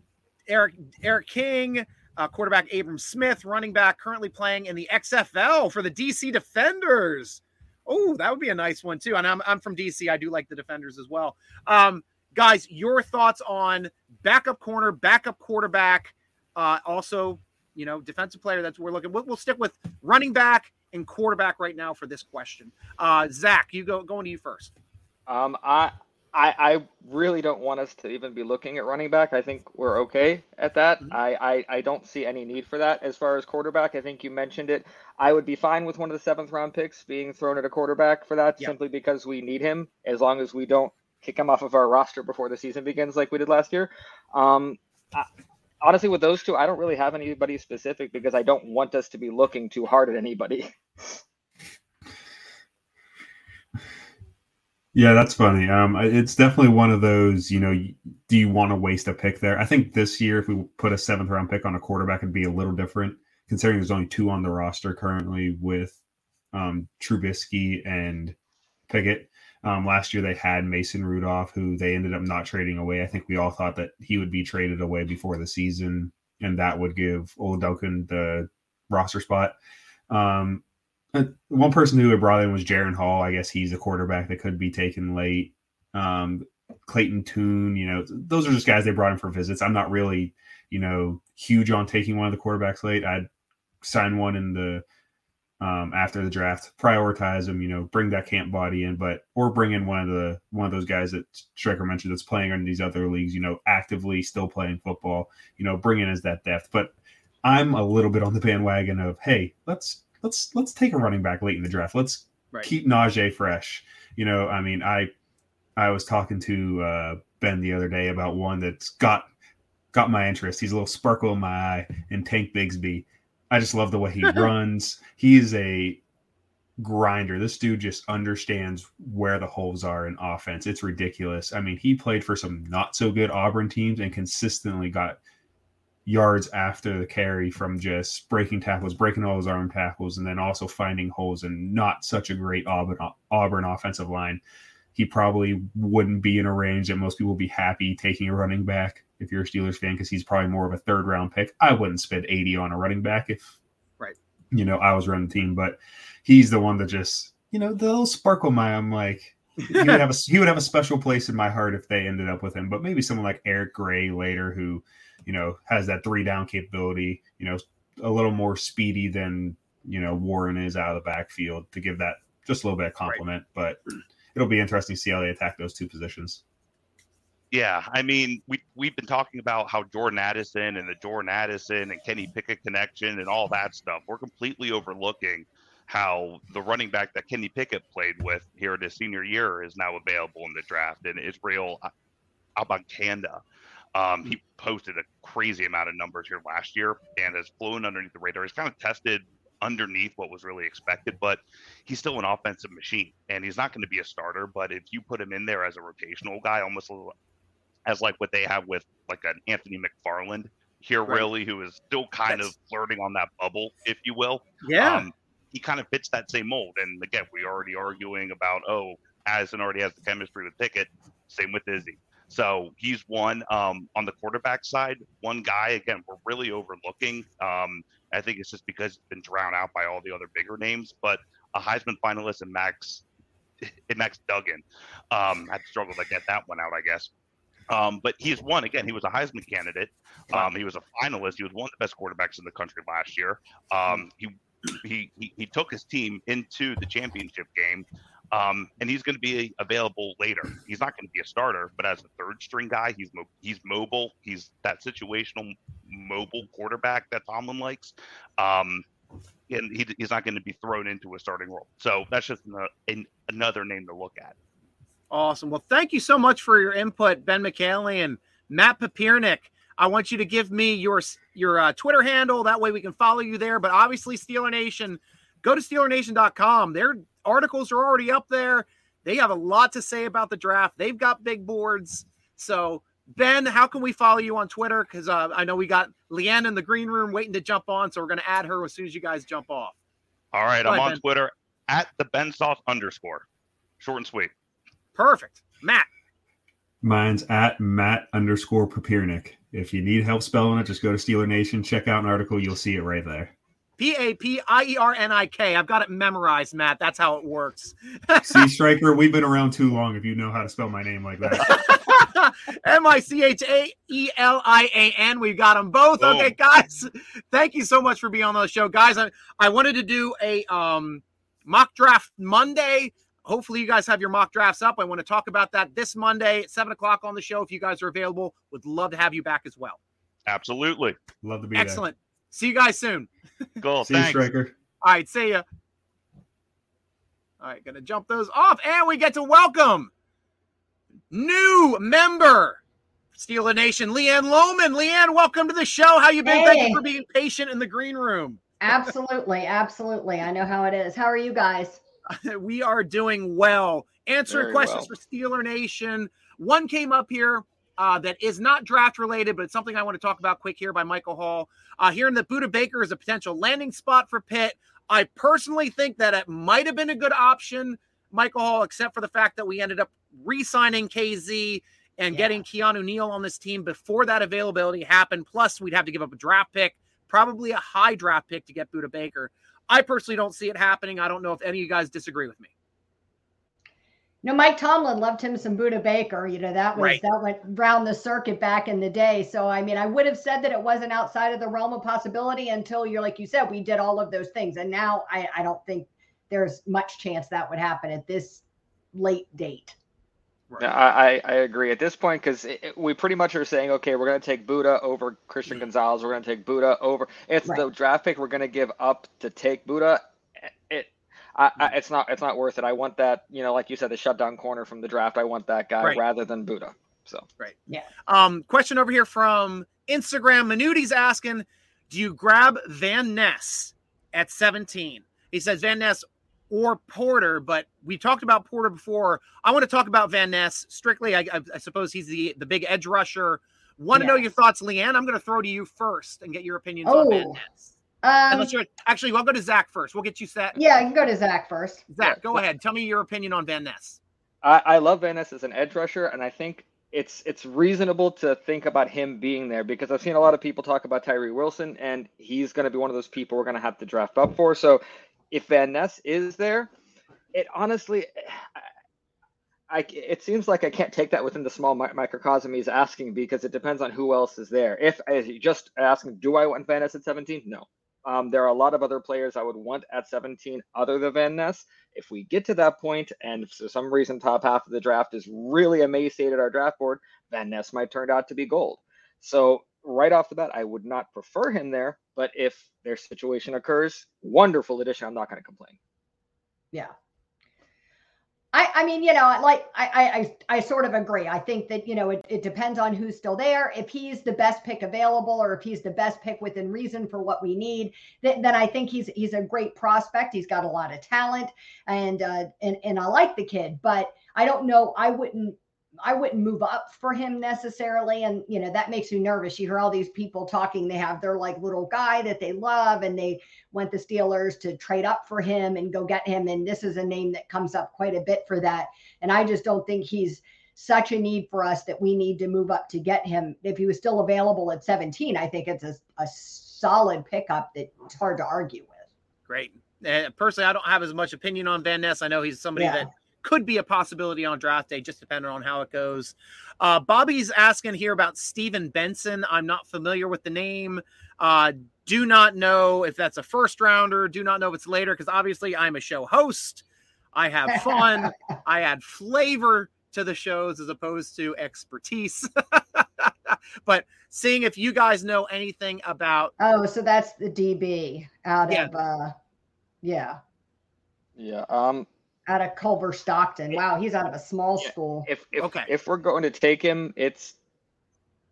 Eric Eric King, uh, quarterback Abram Smith, running back, currently playing in the XFL for the DC Defenders. Oh, that would be a nice one too. And I'm, I'm from DC. I do like the Defenders as well. Um, guys, your thoughts on backup corner, backup quarterback, uh, also, you know, defensive player. That's what we're looking. We'll, we'll, stick with running back and quarterback right now for this question. Uh, Zac, you go going to you first. Um, I I, I really don't want us to even be looking at running back. I think we're okay at that. Mm-hmm. I, I, I don't see any need for that. As far as quarterback, I think you mentioned it. I would be fine with one of the seventh round picks being thrown at a quarterback for that, yep. simply because we need him, as long as we don't kick him off of our roster before the season begins like we did last year. Um, I, honestly, with those two, I don't really have anybody specific because I don't want us to be looking too hard at anybody. Yeah, that's funny. Um, it's definitely one of those. You know, do you want to waste a pick there? I think this year, if we put a seventh round pick on a quarterback, it'd be a little different, considering there's only two on the roster currently with um, Trubisky and Pickett. Um, last year they had Mason Rudolph, who they ended up not trading away. I think we all thought that he would be traded away before the season, and that would give Oladokun the roster spot. Um, uh, one person who had brought in was Jaren Hall. I guess he's a quarterback that could be taken late. Um, Clayton Tune, you know, those are just guys they brought in for visits. I'm not really, you know, huge on taking one of the quarterbacks late. I'd sign one in the um, after the draft, prioritize them, you know, bring that camp body in, but or bring in one of the one of those guys that Stryker mentioned that's playing in these other leagues, you know, actively still playing football, you know, bring in as that depth. But I'm a little bit on the bandwagon of hey, let's let's let's take a running back late in the draft. Let's right. keep Najee fresh. You know, I mean, I I was talking to uh, Ben the other day about one that's got got my interest. He's a little sparkle in my eye, and Tank Bigsby. I just love the way he runs. He is a grinder. This dude just understands where the holes are in offense. It's ridiculous. I mean, he played for some not so good Auburn teams and consistently got yards after the carry from just breaking tackles, breaking all his arm tackles, and then also finding holes in not such a great Auburn, Auburn offensive line. He probably wouldn't be in a range that most people would be happy taking a running back if you're a Steelers fan because he's probably more of a third round pick. I wouldn't spend 80 on a running back if, right, you know, I was running the team, but he's the one that just, you know, the little sparkle my, I'm like, he would have a he would have a special place in my heart if they ended up with him. But maybe someone like Eric Gray later, who you know, has that three down capability, you know, a little more speedy than, you know, Warren is out of the backfield to give that just a little bit of compliment. Right. But it'll be interesting to see how they attack those two positions. Yeah, I mean, we we've been talking about how Jordan Addison and the Jordan Addison and Kenny Pickett connection and all that stuff. We're completely overlooking how the running back that Kenny Pickett played with here in his senior year is now available in the draft, and Israel Abanikanda. Um, he posted a crazy amount of numbers here last year and has flown underneath the radar. He's kind of tested underneath what was really expected, but he's still an offensive machine and he's not going to be a starter. But if you put him in there as a rotational guy, almost as like what they have with like an Anthony McFarland here, right. really, who is still kind That's... of flirting on that bubble, if you will. Yeah. Um, he kind of fits that same mold. And again, we already arguing about, oh, Addison already has the chemistry with Pickett. Same with Izzy. So he's one um, on the quarterback side. One guy again we're really overlooking. Um, I think it's just because he's been drowned out by all the other bigger names. But a Heisman finalist and Max, and Max Duggan, um, had struggled to get that one out, I guess. Um, but he's one again. He was a Heisman candidate. Um, he was a finalist. He was one of the best quarterbacks in the country last year. Um, he, he he he took his team into the championship game. Um, and he's going to be available later. He's not going to be a starter, but as a third string guy, he's mo- he's mobile. He's that situational mobile quarterback that Tomlin likes. Um, and he, he's not going to be thrown into a starting role. So that's just an, an, another name to look at. Awesome. Well, thank you so much for your input, Ben Michaelian and Matt Papiernik. I want you to give me your your uh, Twitter handle. That way we can follow you there. But obviously, Steeler Nation, go to SteelerNation.com. Their articles are already up there. They have a lot to say about the draft. They've got big boards. So, Ben, how can we follow you on Twitter? Because uh, I know we got LeeAnn in the green room waiting to jump on. So we're going to add her as soon as you guys jump off. All right. Go I'm ahead, on ben. Twitter at the Ben Sauce underscore. Short and sweet. Perfect. Matt. Mine's at Matt underscore Papiernik. If you need help spelling it, just go to Steeler Nation, check out an article. You'll see it right there. P A P I E R N I K. I've got it memorized, Matt. That's how it works. See, Stryker, we've been around too long if you know how to spell my name like that. M I C H A E L I A N. We've got them both. Boom. Okay, guys. Thank you so much for being on the show. Guys, I, I wanted to do a um, mock draft Monday. Hopefully, you guys have your mock drafts up. I want to talk about that this Monday at seven o'clock on the show. If you guys are available, would love to have you back as well. Absolutely. Love to be Excellent. There. See you guys soon. Cool. see Thanks. you, Stryker. All right. See ya. All right. Gonna jump those off, and we get to welcome new member Steeler Nation, LeeAnn Lowman. LeeAnn, welcome to the show. How you been? Hey. Thank you for being patient in the green room. Absolutely, absolutely. I know how it is. How are you guys? we are doing well. Answering Very questions well. for Steeler Nation. One came up here uh, that is not draft related, but it's something I want to talk about quick here by Michael Hall. Uh, hearing that Budda Baker is a potential landing spot for Pitt. I personally think that it might have been a good option, Michael Hall, except for the fact that we ended up re signing Kazee and yeah. getting Keanu Neal on this team before that availability happened. Plus, we'd have to give up a draft pick, probably a high draft pick to get Budda Baker. I personally don't see it happening. I don't know if any of you guys disagree with me. No, Mike Tomlin loved him some Budda Baker. You know, that was right. that went round the circuit back in the day. So I mean, I would have said that it wasn't outside of the realm of possibility until you're like you said, we did all of those things. And now I, I don't think there's much chance that would happen at this late date. Right. I, I agree at this point because we pretty much are saying, okay, we're going to take Budda over Christian mm-hmm. Gonzalez. We're going to take Budda over. It's right. the draft pick we're going to give up to take Budda. It, I, I, it's not, it's not worth it. I want that, you know, like you said, the shutdown corner from the draft. I want that guy right. rather than Budda. So right, yeah. Um, question over here from Instagram. Manuti's asking, do you grab Van Ness at 17? He says Van Ness or Porter, but we talked about Porter before. I want to talk about Van Ness strictly. I, I, I suppose he's the the big edge rusher. Want to know your thoughts, LeeAnn? I'm going to throw to you first and get your opinions oh. on Van Ness. Um, Unless you're actually, we'll go to Zac first. We'll get you set. Yeah, I can go to Zac first. Zac, go ahead. Tell me your opinion on Van Ness. I, I love Van Ness as an edge rusher, and I think it's it's reasonable to think about him being there because I've seen a lot of people talk about Tyree Wilson, and he's going to be one of those people we're going to have to draft up for. So if Van Ness is there, it honestly, I, it seems like I can't take that within the small microcosm he's asking because it depends on who else is there. If you just asking, do I want Van Ness at 17? No. Um, there are a lot of other players I would want at 17 other than Van Ness. If we get to that point and for some reason top half of the draft is really emaciated our draft board, Van Ness might turn out to be gold. So right off the bat, I would not prefer him there. But if their situation occurs, wonderful addition. I'm not going to complain. Yeah. I, I mean, you know, like I, I, I sort of agree. I think that, you know, it, it depends on who's still there. If he's the best pick available or if he's the best pick within reason for what we need, then, then I think he's, he's a great prospect. He's got a lot of talent and, uh, and, and I like the kid, but I don't know. I wouldn't I wouldn't move up for him necessarily. And, you know, that makes me nervous. You hear all these people talking, they have their like little guy that they love and they want the Steelers to trade up for him and go get him. And this is a name that comes up quite a bit for that. And I just don't think he's such a need for us that we need to move up to get him. If he was still available at 17, I think it's a, a solid pickup that it's hard to argue with. Great. Uh, personally, I don't have as much opinion on Van Ness. I know he's somebody yeah. that could be a possibility on draft day, just depending on how it goes. Uh, Bobby's asking here about Steven Benson. I'm not familiar with the name. Uh, do not know if that's a first rounder. Do not know if it's later because obviously I'm a show host. I have fun. I add flavor to the shows as opposed to expertise. but seeing if you guys know anything about. Oh, so that's the DB out yeah. of. Uh, yeah. Yeah. Um, out of Culver Stockton. Wow, he's out of a small Yeah. school. If if, Okay. if we're going to take him, it's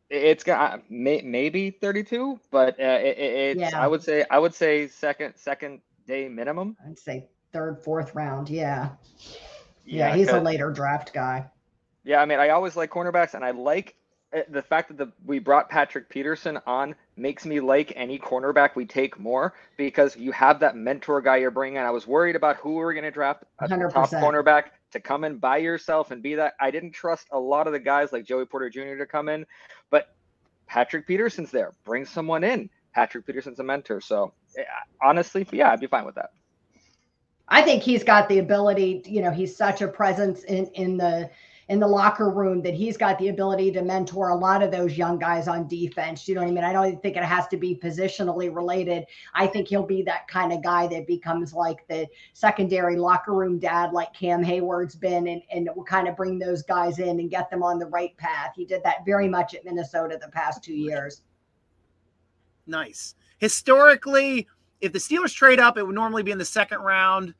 it's got may, maybe 32, but uh, it, it- it's Yeah. I would say I would say second second day minimum. I'd say third, fourth round. Yeah. Yeah, he's a later draft guy. Yeah, I mean, I always like cornerbacks, and I like uh, the fact that the we brought Patrick Peterson on makes me like any cornerback we take more because you have that mentor guy you're bringing. I was worried about who we were going to draft a top 100%. cornerback to come in by yourself and be that. I didn't trust a lot of the guys like Joey Porter Jr. to come in, but Patrick Peterson's there. Bring someone in. Patrick Peterson's a mentor, so eh, honestly, yeah, I'd be fine with that. I think he's got the ability, you know, he's such a presence in in the in the locker room that he's got the ability to mentor a lot of those young guys on defense. You know what I mean? I don't think it has to be positionally related. I think he'll be that kind of guy that becomes like the secondary locker room dad, like Cam Heyward's been, and, and will kind of bring those guys in and get them on the right path. He did that very much at Minnesota the past two years. Nice. Historically, if the Steelers trade up, it would normally be in the second round,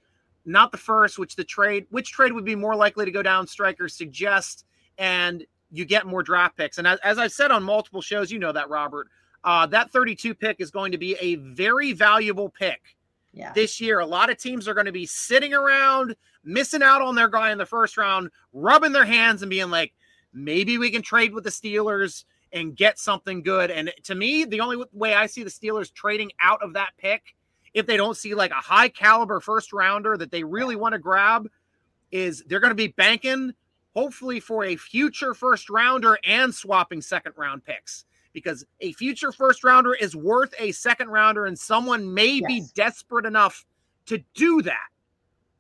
not the first. Which the trade, which trade would be more likely to go down? Strykers suggest, and you get more draft picks. And as, as I've said on multiple shows, you know that Robert, uh, that 32 pick is going to be a very valuable pick Yeah. this year. A lot of teams are going to be sitting around, missing out on their guy in the first round, rubbing their hands and being like, maybe we can trade with the Steelers and get something good. And to me, the only way I see the Steelers trading out of that pick, if they don't see like a high caliber first rounder that they really want to grab, is they're going to be banking hopefully for a future first rounder and swapping second round picks. Because a future first rounder is worth a second rounder and someone may be desperate enough to do that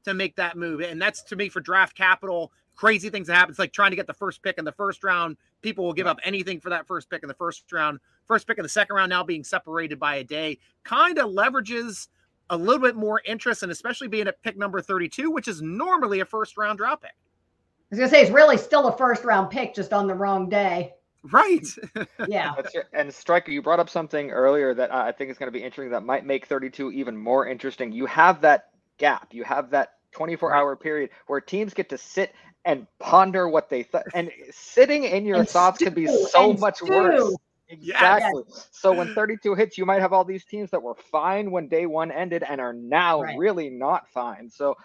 to make that move. And that's to me for draft capital crazy things that happen. It's like trying to get the first pick in the first round. People will give up anything for that first pick in the first round first pick in the second round now being separated by a day kind of leverages a little bit more interest and especially being at pick number 32 which is normally a first round draft pick I was gonna say it's really still a first round pick, just on the wrong day. right Yeah. That's it. And Stryker, you brought up something earlier that I think is going to be interesting that might make 32 even more interesting. You have that gap, you have that 24 hour period where teams get to sit and ponder what they thought. And sitting in your And thoughts can be so much stew. worse. Yes. Exactly. So when 32 hits, you might have all these teams that were fine when day one ended and are now Right. really not fine. So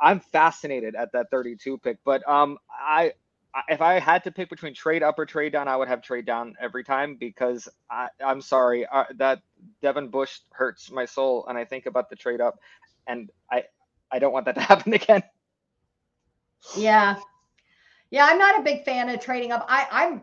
I'm fascinated at that 32 pick. But um, I I- if I had to pick between trade up or trade down, I would have trade down every time because I, I'm sorry uh, that Devin Bush hurts my soul, and I think about the trade up, and I I don't want that to happen again. Yeah. Yeah, I'm not a big fan of trading up. I, I'm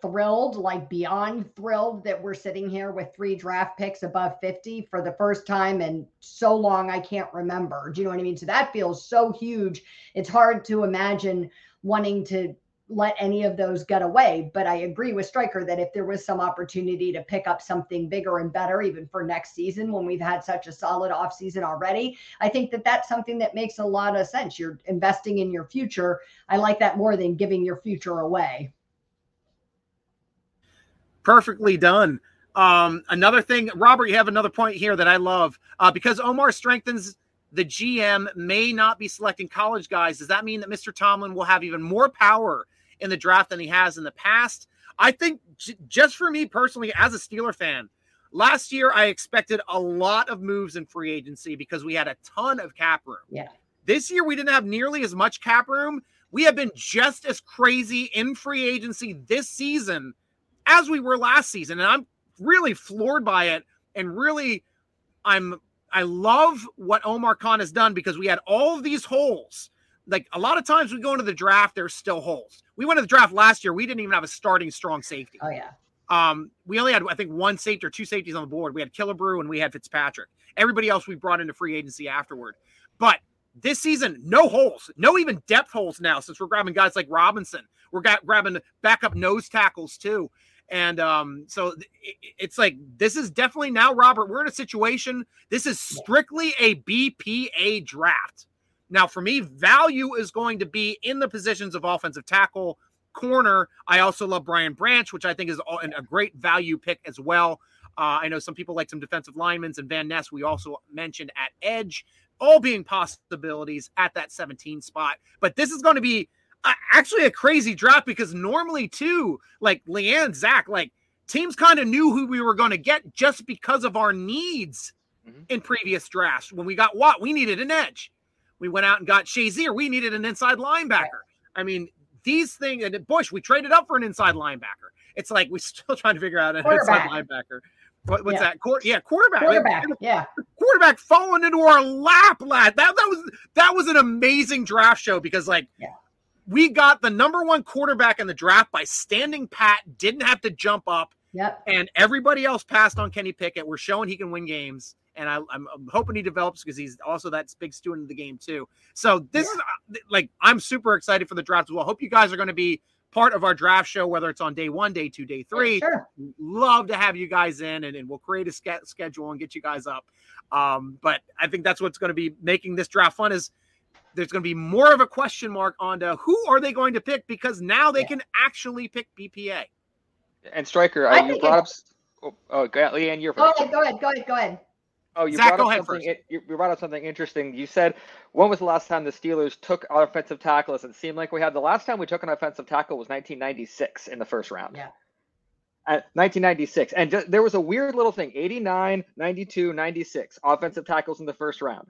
thrilled, like beyond thrilled that we're sitting here with three draft picks above 50 for the first time in so long I can't remember. Do you know what I mean? So that feels so huge. It's hard to imagine wanting to let any of those get away. But I agree with Stryker that if there was some opportunity to pick up something bigger and better, even for next season, when we've had such a solid offseason already, I think that that's something that makes a lot of sense. You're investing in your future. I like that more than giving your future away. Perfectly done. Um, another thing, Robert, you have another point here that I love uh, because Omar strengthens the GM may not be selecting college guys. Does that mean that Mr. Tomlin will have even more power in the draft than he has in the past? I think j- just for me personally, as a Steeler fan, last year I expected a lot of moves in free agency because we had a ton of cap room. Yeah. This year we didn't have nearly as much cap room. We have been just as crazy in free agency this season as we were last season. And I'm really floored by it. And really, I'm I love what Omar Khan has done because we had all of these holes. Like a lot of times we go into the draft, there's still holes. We went to the draft last year, we didn't even have a starting strong safety. Oh yeah. Um, we only had, I think, one safety or two safeties on the board. We had Killebrew and we had Fitzpatrick. Everybody else we brought into free agency afterward. But this season, no holes, no even depth holes now since we're grabbing guys like Robinson. We're got, grabbing backup nose tackles too. And um, so it- it's like this is definitely now, Robert. We're in a situation. This is strictly a BPA draft. Now, for me, value is going to be in the positions of offensive tackle, corner. I also love Brian Branch, which I think is a a great value pick as well. Uh, I know some people like some defensive linemen and Van Ness. We also mentioned at edge. all being possibilities at that 17 spot. But this is going to be actually a crazy draft because normally, too, like LeeAnn, Zac, like teams kind of knew who we were going to get just because of our needs mm-hmm. in previous drafts. When we got Watt, we needed an edge. We went out and got Shazier. We needed an inside linebacker. I mean, these things, and Bush, we traded up for an inside linebacker. It's like we're still trying to figure out an inside linebacker. What, what's yeah. that? Qu- yeah, quarterback. Quarterback. Yeah. Quarterback falling into our lap, lad. That that was that was an amazing draft show because like yeah we got the number one quarterback in the draft by standing pat, didn't have to jump up. Yep. And everybody else passed on Kenny Pickett. We're showing he can win games. And I, am hoping he develops because he's also that big student of the game, too. So this yeah. is like, I'm super excited for the draft as well. Hope you guys are going to be part of our draft show, whether it's on day one, day two, day three. Yeah, sure. Love to have you guys in and, and we'll create a ske- schedule and get you guys up. Um, but I think that's what's going to be making this draft fun is there's going to be more of a question mark on to who are they going to pick because now they yeah. can actually pick BPA. And Stryker, uh, you brought up. Oh, oh, go ahead, LeeAnn, you're. Go ahead, go ahead, go ahead, go ahead. Oh, you Zac, brought up something. It, you brought up something interesting. You said when was the last time the Steelers took offensive tackles? It seemed like we had the last time we took an offensive tackle was 1996 in the first round. Yeah. At 1996, and just, there was a weird little thing: 89, 92, 96 offensive tackles in the first round.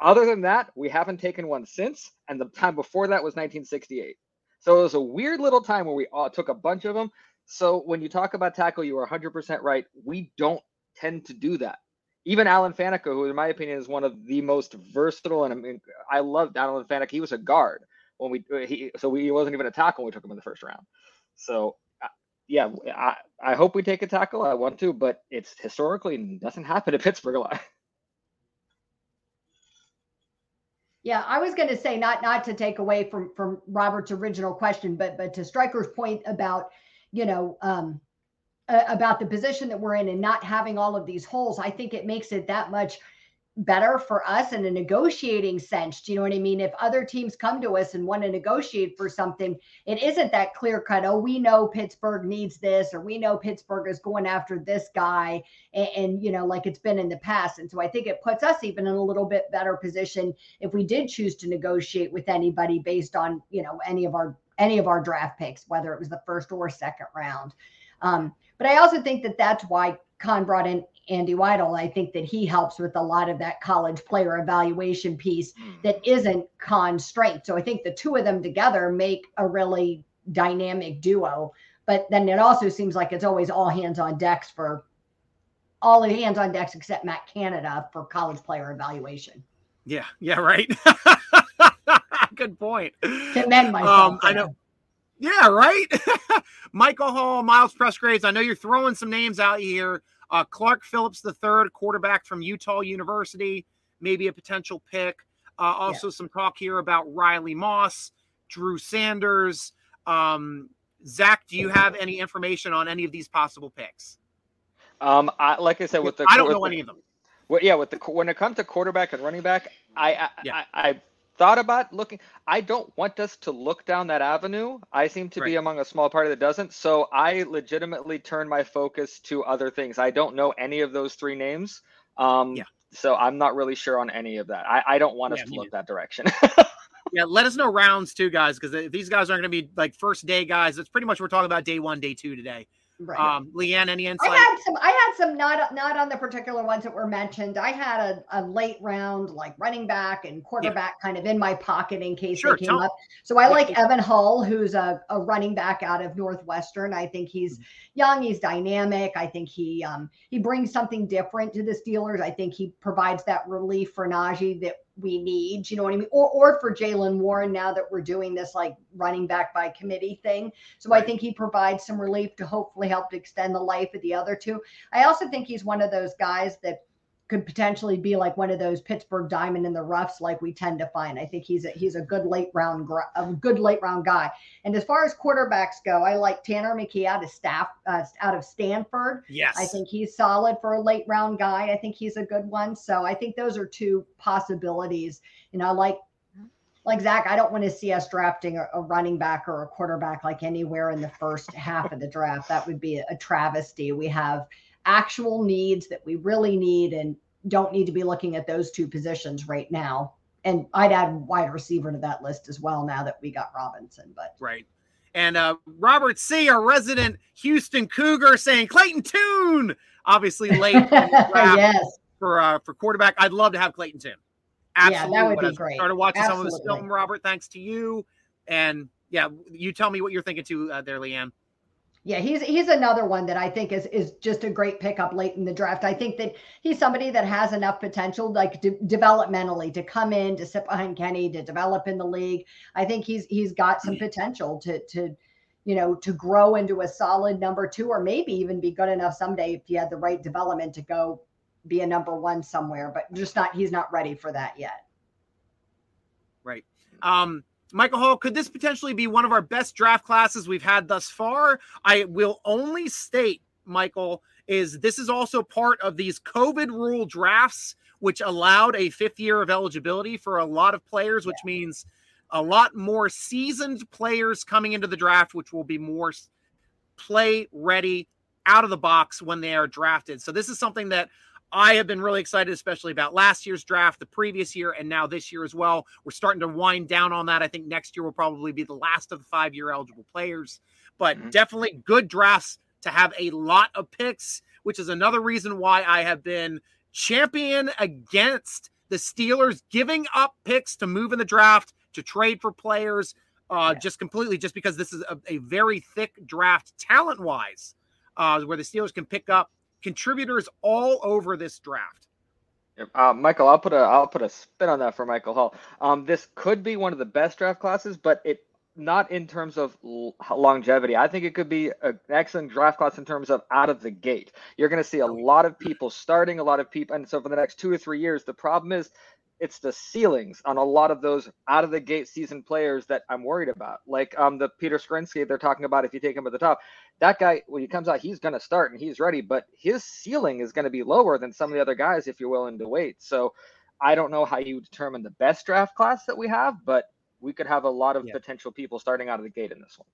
Other than that, we haven't taken one since, and the time before that was 1968. So it was a weird little time where we all took a bunch of them. So when you talk about tackle, you are 100% right. We don't tend to do that. Even Alan Faneca, who in my opinion is one of the most versatile, and I mean, I loved Alan Faneca. He was a guard when we he so we, he wasn't even a tackle when we took him in the first round. So uh, yeah, I, I hope we take a tackle. I want to, but it's historically doesn't happen at Pittsburgh a lot. Yeah, I was going to say not not to take away from from Robert's original question, but but to Stryker's point about you know um, uh, about the position that we're in and not having all of these holes, I think it makes it that much better for us in a negotiating sense. Do you know what I mean? If other teams come to us and want to negotiate for something, it isn't that clear cut. Oh, we know Pittsburgh needs this, or we know Pittsburgh is going after this guy, and, and, you know, like it's been in the past. And so I think it puts us even in a little bit better position if we did choose to negotiate with anybody based on you know any of our any of our draft picks, whether it was the first or second round. Um, but I also think that that's why Khan brought in Andy Weidel. I think that he helps with a lot of that college player evaluation piece hmm. that isn't Khan straight. So I think the two of them together make a really dynamic duo. But then it also seems like it's always all hands on decks for all the hands on decks except Matt Canada for college player evaluation. Yeah, yeah, right. Good point. Commend myself. Um, I know. Yeah, right. Michael Hall, Myles Pressgraves. I know you're throwing some names out here. Uh, Clark Phillips III, quarterback from Utah University, maybe a potential pick. Uh, also, yeah. some talk here about Riley Moss, Drew Sanders. Um, Zac, do you have any information on any of these possible picks? Um, I, like I said, with the I don't know any of them. Well, yeah, with the when it comes to quarterback and running back, I I, yeah. I, I thought about looking. I don't want us to look down that avenue. I seem to right. be among a small party that doesn't. So I legitimately turn my focus to other things. I don't know any of those three names. Um, yeah. So I'm not really sure on any of that. I, I don't want yeah, us to look that direction. yeah, let us know rounds too, guys, because these guys aren't going to be like first day guys. It's pretty much we're talking about day one, day two today. Right. Um, LeeAnn, any insight? I had some. I had some not not on the particular ones that were mentioned. I had a, a late round like running back and quarterback yeah. kind of in my pocket in case sure, they came up. So I like Evan Hull, who's a, a running back out of Northwestern. I think he's mm-hmm. young. He's dynamic. I think he um he brings something different to the Steelers. I think he provides that relief for Najee that we need. You know what I mean? Or or for Jaylen Warren now that we're doing this like running back by committee thing. So. I think he provides some relief to hopefully help to extend the life of the other two. I also think he's one of those guys that could potentially be like one of those Pittsburgh diamond in the roughs, like we tend to find. I think he's a, he's a good late round a good late round guy. And as far as quarterbacks go, I like Tanner McKee out of staff uh, out of Stanford. Yes, I think he's solid for a late round guy. I think he's a good one. So I think those are two possibilities. You know, like like Zac, I don't want to see us drafting a, a, running back or a quarterback like anywhere in the first half of the draft. That would be a, a travesty. We have actual needs that we really need and don't need to be looking at those two positions right now. And I'd add wide receiver to that list as well now that we got Robinson. But right. And uh, Robert C., our resident Houston Cougar, saying Clayton Tune, obviously late yes. for uh, for quarterback. I'd love to have Clayton Tune. Absolutely, yeah, that would be great. Started watching Absolutely. some of this film, Robert, thanks to you. And yeah, you tell me what you're thinking too uh, there, LeeAnn. Yeah, he's he's another one that I think is is just a great pickup late in the draft. I think that he's somebody that has enough potential, like de- developmentally, to come in to sit behind Kenny to develop in the league. I think he's he's got some potential to to you know to grow into a solid number two, or maybe even be good enough someday if he had the right development to go be a number one somewhere. But just not he's not ready for that yet. Right. Um, Michael Hall, could this potentially be one of our best draft classes we've had thus far? I will only state, Michael, is this is also part of these COVID rule drafts, which allowed a fifth year of eligibility for a lot of players, which yeah. means a lot more seasoned players coming into the draft, which will be more play ready out of the box when they are drafted. So this is something that I have been really excited, especially about last year's draft, the previous year, and now this year as well. We're starting to wind down on that. I think next year will probably be the last of the five year eligible players, but mm-hmm. definitely good drafts to have a lot of picks, which is another reason why I have been champion against the Steelers giving up picks to move in the draft, to trade for players, uh, yeah. just completely, just because this is a, a very thick draft talent wise, uh, where the Steelers can pick up contributors all over this draft. Uh, Michael, I'll put a I'll put a spin on that for Michael Hall. Um, this could be one of the best draft classes, but it not in terms of l- longevity. I think it could be an excellent draft class in terms of out of the gate. You're going to see a lot of people starting, a lot of people, and so for the next two or three years, the problem is it's the ceilings on a lot of those out of the gate season players that I'm worried about. Like um the Peter Skoronski they're talking about if you take him at the top, that guy when he comes out he's going to start and he's ready, but his ceiling is going to be lower than some of the other guys if you're willing to wait. So I don't know how you determine the best draft class that we have, but we could have a lot of yeah. potential people starting out of the gate in this one.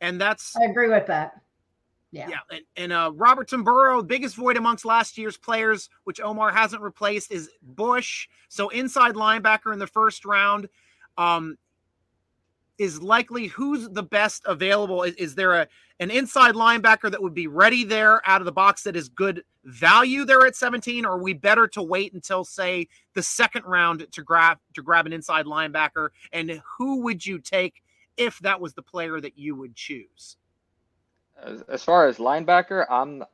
And that's I agree with that. Yeah. Yeah. And, and uh, Robertson Burrow, biggest void amongst last year's players, which Omar hasn't replaced, is Bush. So inside linebacker in the first round. Um, is likely who's the best available? Is, is, there a an inside linebacker that would be ready there out of the box that is good value there at 17? Or are we better to wait until say the second round to grab to grab an inside linebacker? And who would you take if that was the player that you would choose? As, as far as linebacker, I'm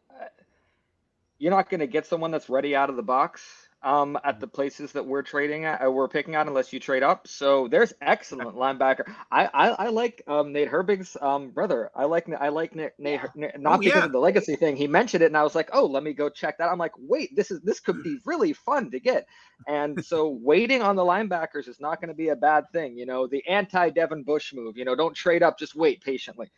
you're not going to get someone that's ready out of the box um, at the places that we're trading at, uh, we're picking out unless you trade up. So there's excellent linebacker. I I, I like um, Nate Herbig's um, brother. I like I like Nate, Nate, Nate not oh, because yeah. of the legacy thing. He mentioned it, and I was like, oh, let me go check that. I'm like, wait, this is this could be really fun to get. And so waiting on the linebackers is not going to be a bad thing. You know, the anti Devin Bush move. You know, don't trade up, just wait patiently.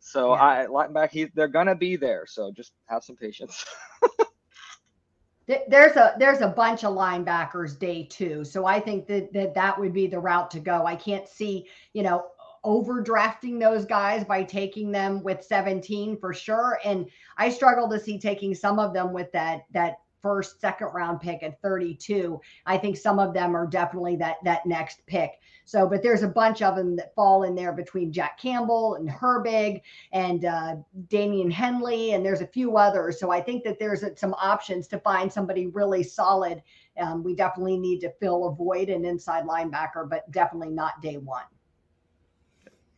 So yeah. I linebacker, he, they're gonna be there. So just have some patience. there's a there's a bunch of linebackers day two, so I think that, that that would be the route to go. I can't see you know overdrafting those guys by taking them with 17 for sure, and I struggle to see taking some of them with that that first second round pick at 32. I think some of them are definitely that that next pick. So, but there's a bunch of them that fall in there between Jack Campbell and Herbig and uh, Daiyan Henley, and there's a few others. So I think that there's some options to find somebody really solid. Um, we definitely need to fill a void an inside linebacker, but definitely not day one.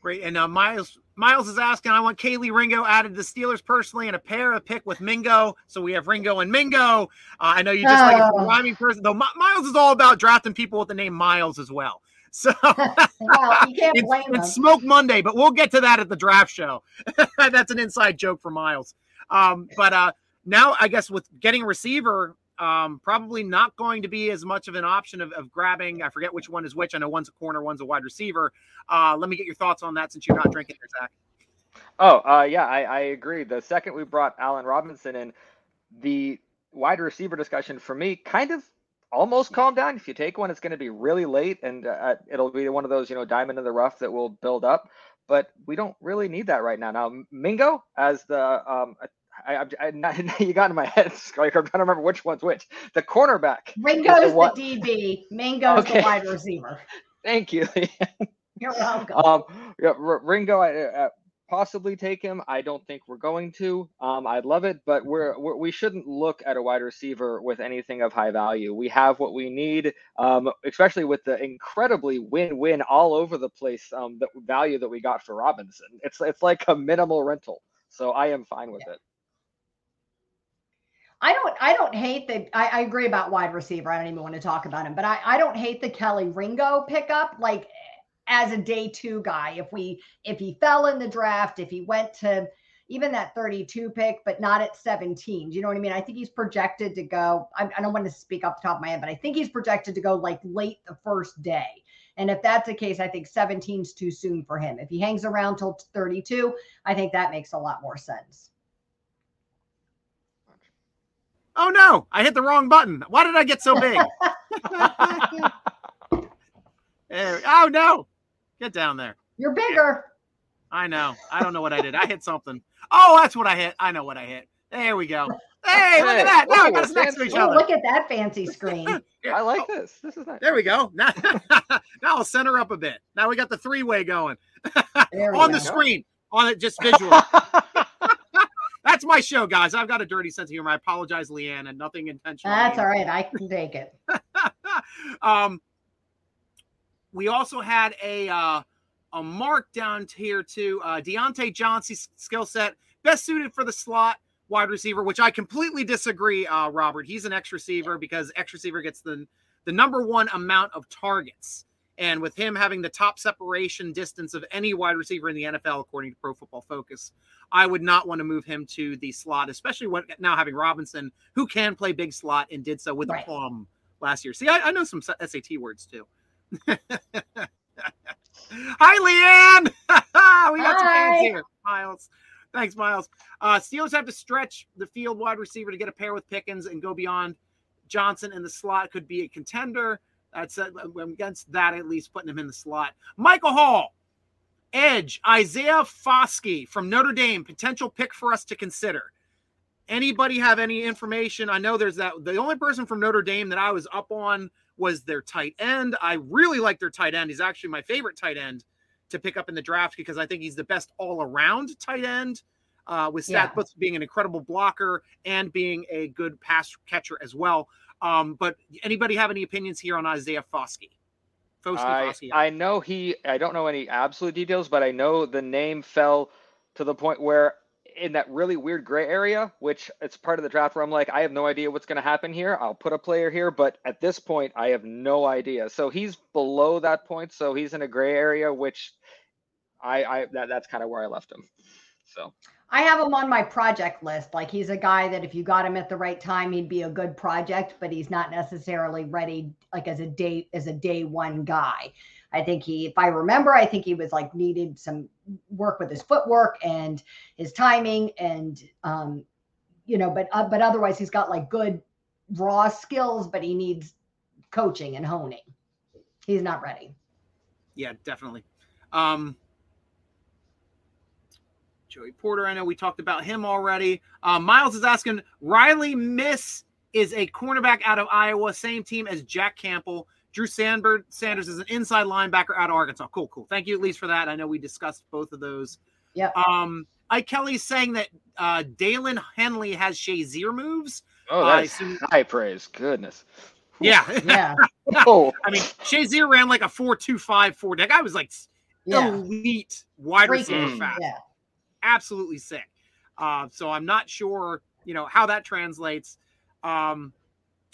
Great. And uh, Miles Miles is asking, I want Kelee Ringo added to the Steelers personally and a pair of pick with Mingo. So we have Ringo and Mingo. Uh, I know you just oh. like a oh. rhyming person, though. Miles is all about drafting people with the name Miles as well. So well, you can't blame it's, it's, Smoke Monday, but we'll get to that at the draft show. That's an inside joke for Miles. Um, but uh, now I guess with getting a receiver, um, probably not going to be as much of an option of, of, grabbing. I forget which one is which. I know one's a corner, one's a wide receiver. Uh, let me get your thoughts on that since you're not drinking there, Zac. Oh, uh, yeah, I, I agree. The second we brought Allen Robinson in, the wide receiver discussion for me kind of almost calm down. If you take one, it's going to be really late, and uh, it'll be one of those you know diamond in the rough that will build up. But we don't really need that right now. Now Mingo as the um, I, I, I, you got in my head, like I'm trying to remember which one's which. The cornerback. Ringo's the, the DB. Mingo's okay. the wide receiver. Thank you. You're welcome. Um, yeah, Ringo, I, possibly take him. I don't think we're going to. Um, I'd love it, but we're, we're we shouldn't look at a wide receiver with anything of high value. We have what we need, um, especially with the incredibly win-win all over the place um, the value that we got for Robinson. It's it's like a minimal rental, so I am fine with yeah. it. I don't I don't hate the I, I, agree about wide receiver. I don't even want to talk about him, but I, I don't hate the Kelee Ringo pickup. Like as a day two guy. If we if he fell in the draft, if he went to even that 32 pick, but not at 17. Do you know what I mean? I think he's projected to go. I, I don't want to speak off the top of my head, but I think he's projected to go like late the first day. And if that's the case, I think 17 is too soon for him. If he hangs around till 32, I think that makes a lot more sense. Oh no, I hit the wrong button. Why did I get so big? oh no. Get down there. You're bigger. I know. I don't know what I did. I hit something. Oh, that's what I hit. I know what I hit. There we go. Hey, look at that. Now we got us next to each other. Look at that fancy screen. I like this. This is nice. There we go. Now, now I'll center up a bit. Now we got the three way going on the screen, on it just visual. That's my show, guys. I've got a dirty sense of humor. I apologize, LeeAnn, and nothing intentional. That's all right. I can take it. um, we also had a uh, a mark down here to uh, Diontae Johnson's skill set, best suited for the slot wide receiver, which I completely disagree, uh, Robert. He's an X receiver because X receiver gets the the number one amount of targets. And with him having the top separation distance of any wide receiver in the NFL, according to Pro Football Focus, I would not want to move him to the slot, especially when now having Robinson, who can play big slot and did so with right. a plum last year. See, I, I know some SAT words too. Hi, LeeAnn. we got Hi. some fans here. Miles. Thanks, Miles. Uh, Steelers have to stretch the field wide receiver to get a pair with Pickens and go beyond Johnson in the slot. Could be a contender. That's uh, against that at least putting him in the slot. Michael Hall, Edge, Isaiah Foskey from Notre Dame, potential pick for us to consider. Anybody have any information? I know there's that. The only person from Notre Dame that I was up on was their tight end. I really like their tight end. He's actually my favorite tight end to pick up in the draft because I think he's the best all around tight end. Uh, with stat yeah. being an incredible blocker and being a good pass catcher as well. Um, but anybody have any opinions here on Isaiah Foskey? I, I know he. I don't know any absolute details, but I know the name fell to the point where in that really weird gray area, which it's part of the draft where I'm like, I have no idea what's going to happen here. I'll put a player here, but at this point, I have no idea. So he's below that point, so he's in a gray area, which I, I that, that's kind of where I left him. So I have him on my project list. Like he's a guy that if you got him at the right time, he'd be a good project, but he's not necessarily ready like as a day as a day one guy. I think he, if I remember, I think he was like needed some work with his footwork and his timing and, um, you know, but, uh, but otherwise he's got like good raw skills, but he needs coaching and honing. He's not ready. Yeah, definitely. Um, Joey Porter, I know we talked about him already. Uh, Miles is asking Riley Moss is a cornerback out of Iowa, same team as Jack Campbell. Drew Sandberg, Sanders is an inside linebacker out of Arkansas. Cool, cool. Thank you at least for that. I know we discussed both of those. Yeah. Um, Ike Kelly's saying that uh, Daiyan Henley has Shazier moves. Oh, that's uh, high praise. Goodness. Yeah. Yeah. oh. I mean, Shazier ran like a 4 2 5 4. That guy was like yeah. elite wide receiver mm. fast. Yeah. Absolutely sick. Uh, so I'm not sure, you know, how that translates. Um,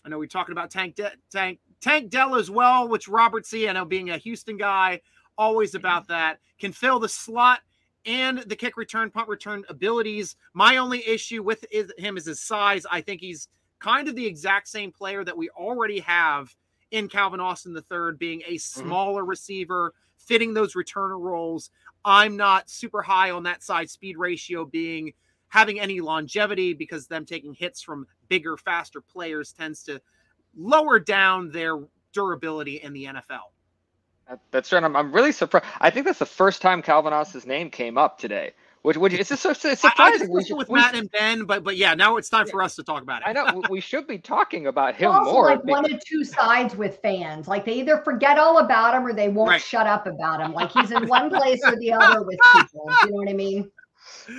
I know we're talking about Tank De- Tank Tank Dell as well, which Robert C. I know being a Houston guy, always about that. Can fill the slot and the kick return, punt return abilities. My only issue with him is his size. I think he's kind of the exact same player that we already have in Calvin Austin III, being a mm-hmm. smaller mm-hmm. receiver, fitting those returner roles. I'm not super high on that side speed ratio being having any longevity because them taking hits from bigger, faster players tends to lower down their durability in the NFL. That's right. I'm, I'm really surprised. I think that's the first time Calvin Austin's name came up today Which, which it's just so it's I, I surprising. We should- with we- Matt and Ben, but but yeah, now it's time for us to talk about it. I know we- we should be talking about him also more. like because- one of two sides with fans. Like they either forget all about him or they won't Right. shut up about him. Like he's in one place or the other with people. You know what I mean?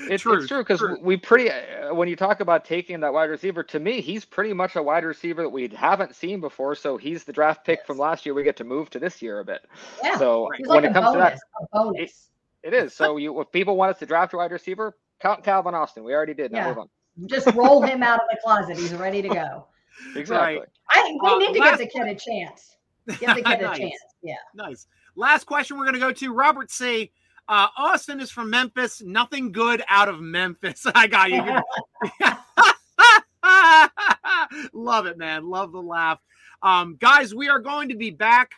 It's True, it's true because we pretty uh, when you talk about taking that wide receiver to me he's pretty much a wide receiver that we haven't seen before so he's the draft pick from last year we get to move to this year a bit Yeah. so He's when like it a comes to that bonus. A bonus. it is so you if people want us to draft a wide receiver count Calvin Austin we already did now Yeah. on Just roll him out of the closet. He's ready to go. exactly I we Uh, need to last- give the kid a chance. Give the kid a chance. Yeah. Nice. Last question we're going to go to Robert C. Uh, Austin is from Memphis. Nothing good out of Memphis. I got you. Love it, man. Love the laugh. Um, guys, we are going to be back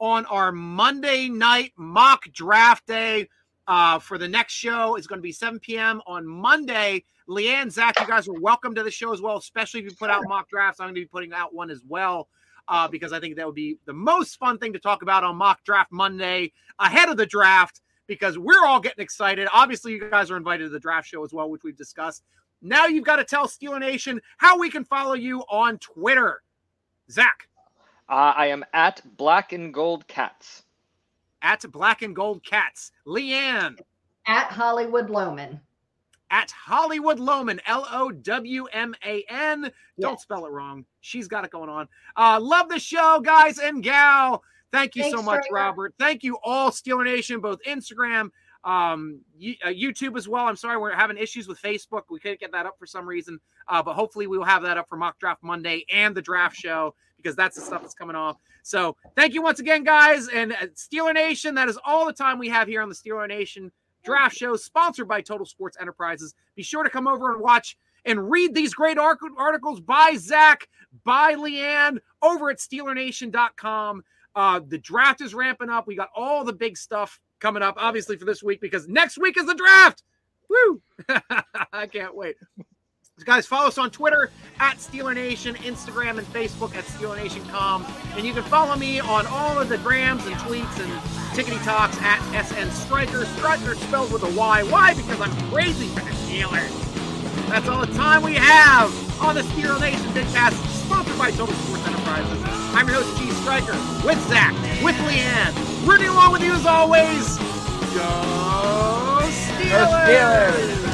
on our Monday night mock draft day uh, for the next show. It's going to be 7 p.m. on Monday. LeeAnn, Zac, you guys are welcome to the show as well, especially if you put out mock drafts. I'm going to be putting out one as well uh, because I think that would be the most fun thing to talk about on mock draft Monday ahead of the draft because we're all getting excited. Obviously, you guys are invited to the draft show as well, which we've discussed. Now you've got to tell Steeler Nation how we can follow you on Twitter. Zac, uh, I am at Black and Gold Cats at Black and Gold Cats. LeeAnn, At Hollywood Lowman. at Hollywood Lowman, L O W M A N. Don't spell it wrong. She's got it going on. Uh, love the show, guys and gal. Thank you so much. Robert. Thank you all, Steeler Nation, both Instagram, um, uh, YouTube as well. I'm sorry we're having issues with Facebook. We couldn't get that up for some reason, uh, but hopefully we will have that up for Mock Draft Monday and the draft show because that's the stuff that's coming off. So thank you once again, guys, and uh, Steeler Nation. That is all the time we have here on the Steeler Nation draft show, sponsored by Total Sports Enterprises. Be sure to come over and watch and read these great articles by Zac, by LeeAnn over at SteelerNation.com. Uh, the draft is ramping up. We got all the big stuff coming up, obviously, for this week because next week is the draft. Woo! I can't wait. Guys, follow us on Twitter at Steeler Nation, Instagram and Facebook at SteelerNation.com. And you can follow me on all of the grams and tweets and tickety talks at SN Stryker. Stryker spelled with a Y. Why? Because I'm crazy for the Steelers. That's all the time we have on the Steeler Nation Vidcast, sponsored by Total Sports Enterprises. I'm your host, G Stryker, with Zac, with LeeAnn, rooting along with you as always. Go Steelers! Go Steelers!